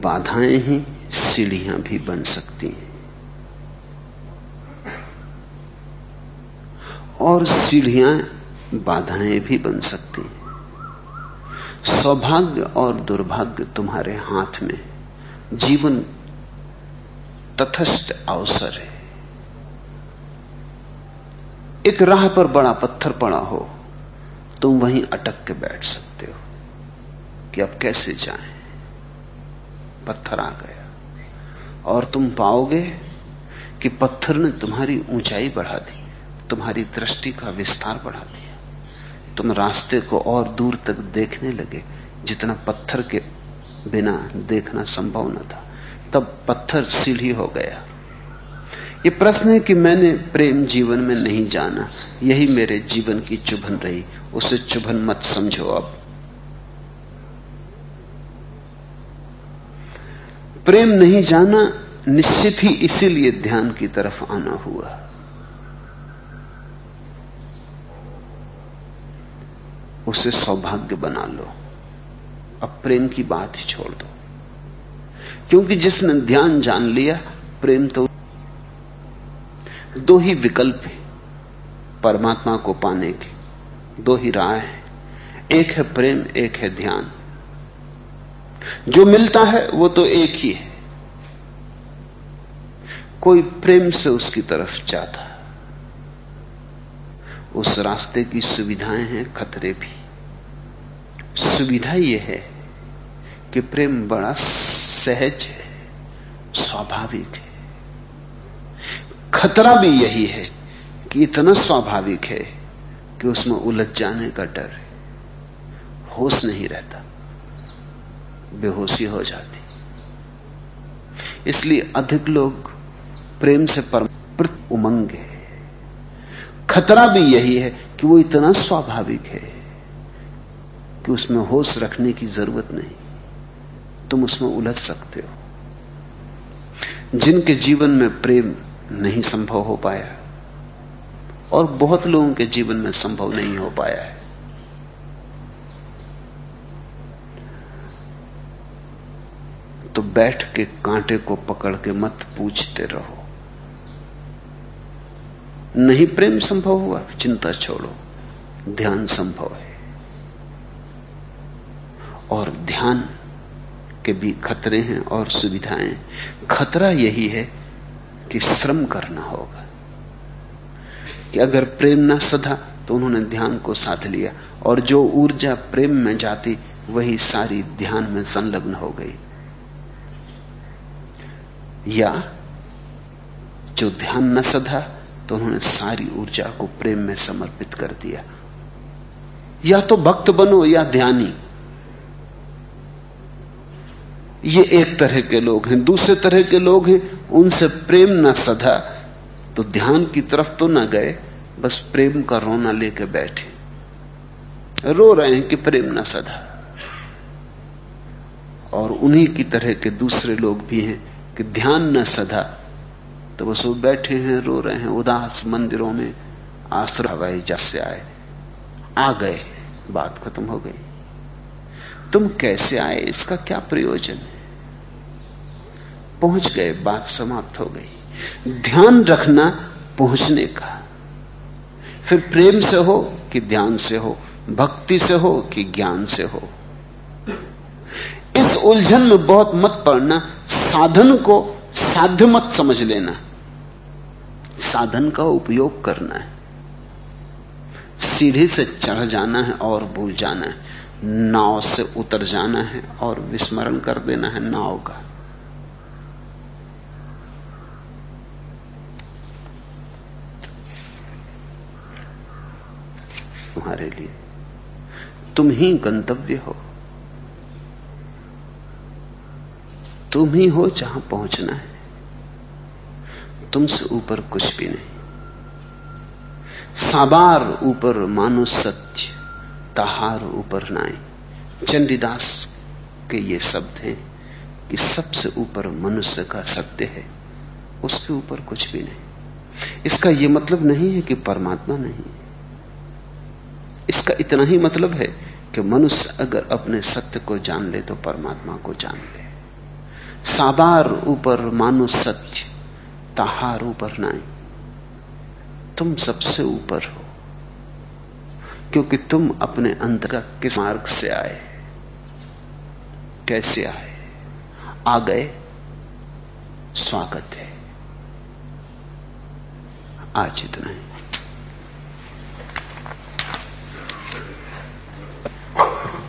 A: बाधाएँ ही सीढ़ियाँ भी बन सकती हैं। और सीढ़ियाँ बाधाएँ भी बन सकती हैं। सौभाग्य और दुर्भाग्य तुम्हारे हाथ में। जीवन तथस्थ अवसर है। एक राह पर बड़ा पत्थर पड़ा हो, तुम वहीं अटक के बैठ सकते हो कि अब कैसे जाएँ? पत्थर आ गया। और तुम पाओगे कि पत्थर ने तुम्हारी ऊंचाई बढ़ा दी, तुम्हारी दृष्टि का विस्तार बढ़ा दिया। तुम रास्ते को और दूर तक देखने लगे, जितना पत्थर के बिना देखना संभव न था। तब पत्थर सीढ़ी हो गया। ये प्रश्न है कि मैंने प्रेम जीवन में नहीं जाना। यही मेरे जीवन की चुभन रही। उसे चुभन मत समझो अब प्रेम नहीं जाना, निश्चित ही इसीलिए ध्यान की तरफ़ आना हुआ। उसे सौभाग्य बना लो। अब प्रेम की बात ही छोड़ दो। क्योंकि जिसने ध्यान जान लिया, प्रेम तो दो ही विकल्प है, परमात्मा को पाने के दो ही राह है। एक है प्रेम, एक है ध्यान। जो मिलता है, वो तो एक ही है। कोई प्रेम से उसकी तरफ़ जाता उस रास्ते की सुविधाएँ हैं, खतरे भी। सुविधा यह है कि प्रेम बड़ा सहज है, स्वाभाविक है। खतरा भी यही है कि इतना स्वाभाविक है कि उसमें उलझ जाने का डर है। होश नहीं रहता। बेहोशी हो जाती। इसलिए अधिक लोग प्रेम से पर उमंग है। खतरा भी यही है कि वो इतना स्वाभाविक है कि उसमें होश रखने की ज़रूरत नहीं। तुम उसमें उलझ सकते हो। जिनके जीवन में प्रेम नहीं संभव हो पाया। और बहुत लोगों के जीवन में संभव नहीं हो पाया है। तो बैठ के कांटे को पकड़ के मत पूछते रहो। नहीं प्रेम संभव हुआ, चिंता छोड़ो। ध्यान संभव है। और ध्यान के भी खतरे हैं और सुविधाएँ। खतरा यही है कि श्रम करना होगा। कि अगर प्रेम ना सधा तो उन्होंने ध्यान को साध लिया, और जो ऊर्जा प्रेम में जाती, वही सारी ध्यान में संलग्न हो गई। या जो ध्यान न सधा तो उन्होंने सारी ऊर्जा को प्रेम में समर्पित कर दिया। या तो भक्त बनो या ध्यानी। ये एक तरह के लोग हैं, दूसरे तरह के लोग हैं, उनसे प्रेम न सधा। तो ध्यान की तरफ़ तो ना गए, बस प्रेम का रोना लेके बैठे। रो रहे हैं कि प्रेम न सधा। और उन्हीं की तरह के दूसरे लोग भी हैं कि ध्यान न सधा। तो बस वो बैठे हैं, रो रहे हैं, उदास मंदिरों में आश्रय हवाई से आए। आ गए, बात खत्म हो गई। तुम कैसे आए? इसका क्या प्रयोजन है? पहुँच गए, बात समाप्त हो गई। ध्यान रखना पहुँचने का। फिर प्रेम से हो कि ध्यान से हो, भक्ति से हो कि ज्ञान से हो। इस उलझन में बहुत मत पड़ना, साधन को साध्य मत समझ लेना। साधन का उपयोग करना है। सीढ़ी से चढ़ जाना है और भूल जाना है। नाव से उतर जाना है और विस्मरण कर देना है नाव का। तुम्हारे लिए। तुम ही गंतव्य हो। तुम ही हो जहाँ पहुँचना है। तुमसे ऊपर कुछ भी नहीं। साबार ऊपर मानो सत्य। तहार ऊपर नाई चंडीदास के ये शब्द हैं कि सबसे ऊपर मनुष्य का सत्य है, उसके ऊपर कुछ भी नहीं। इसका यह मतलब नहीं है कि परमात्मा नहीं इसका इतना ही मतलब है कि मनुष्य अगर अपने सत्य को जान ले तो परमात्मा को जान ले। साबार ऊपर मानो सत्य, ताहार ऊपर नहीं तुम सबसे ऊपर हो। क्योंकि तुम अपने अंतर का किस मार्ग से आए? कैसे आए? आ गए। स्वागत है। आज इतना ही।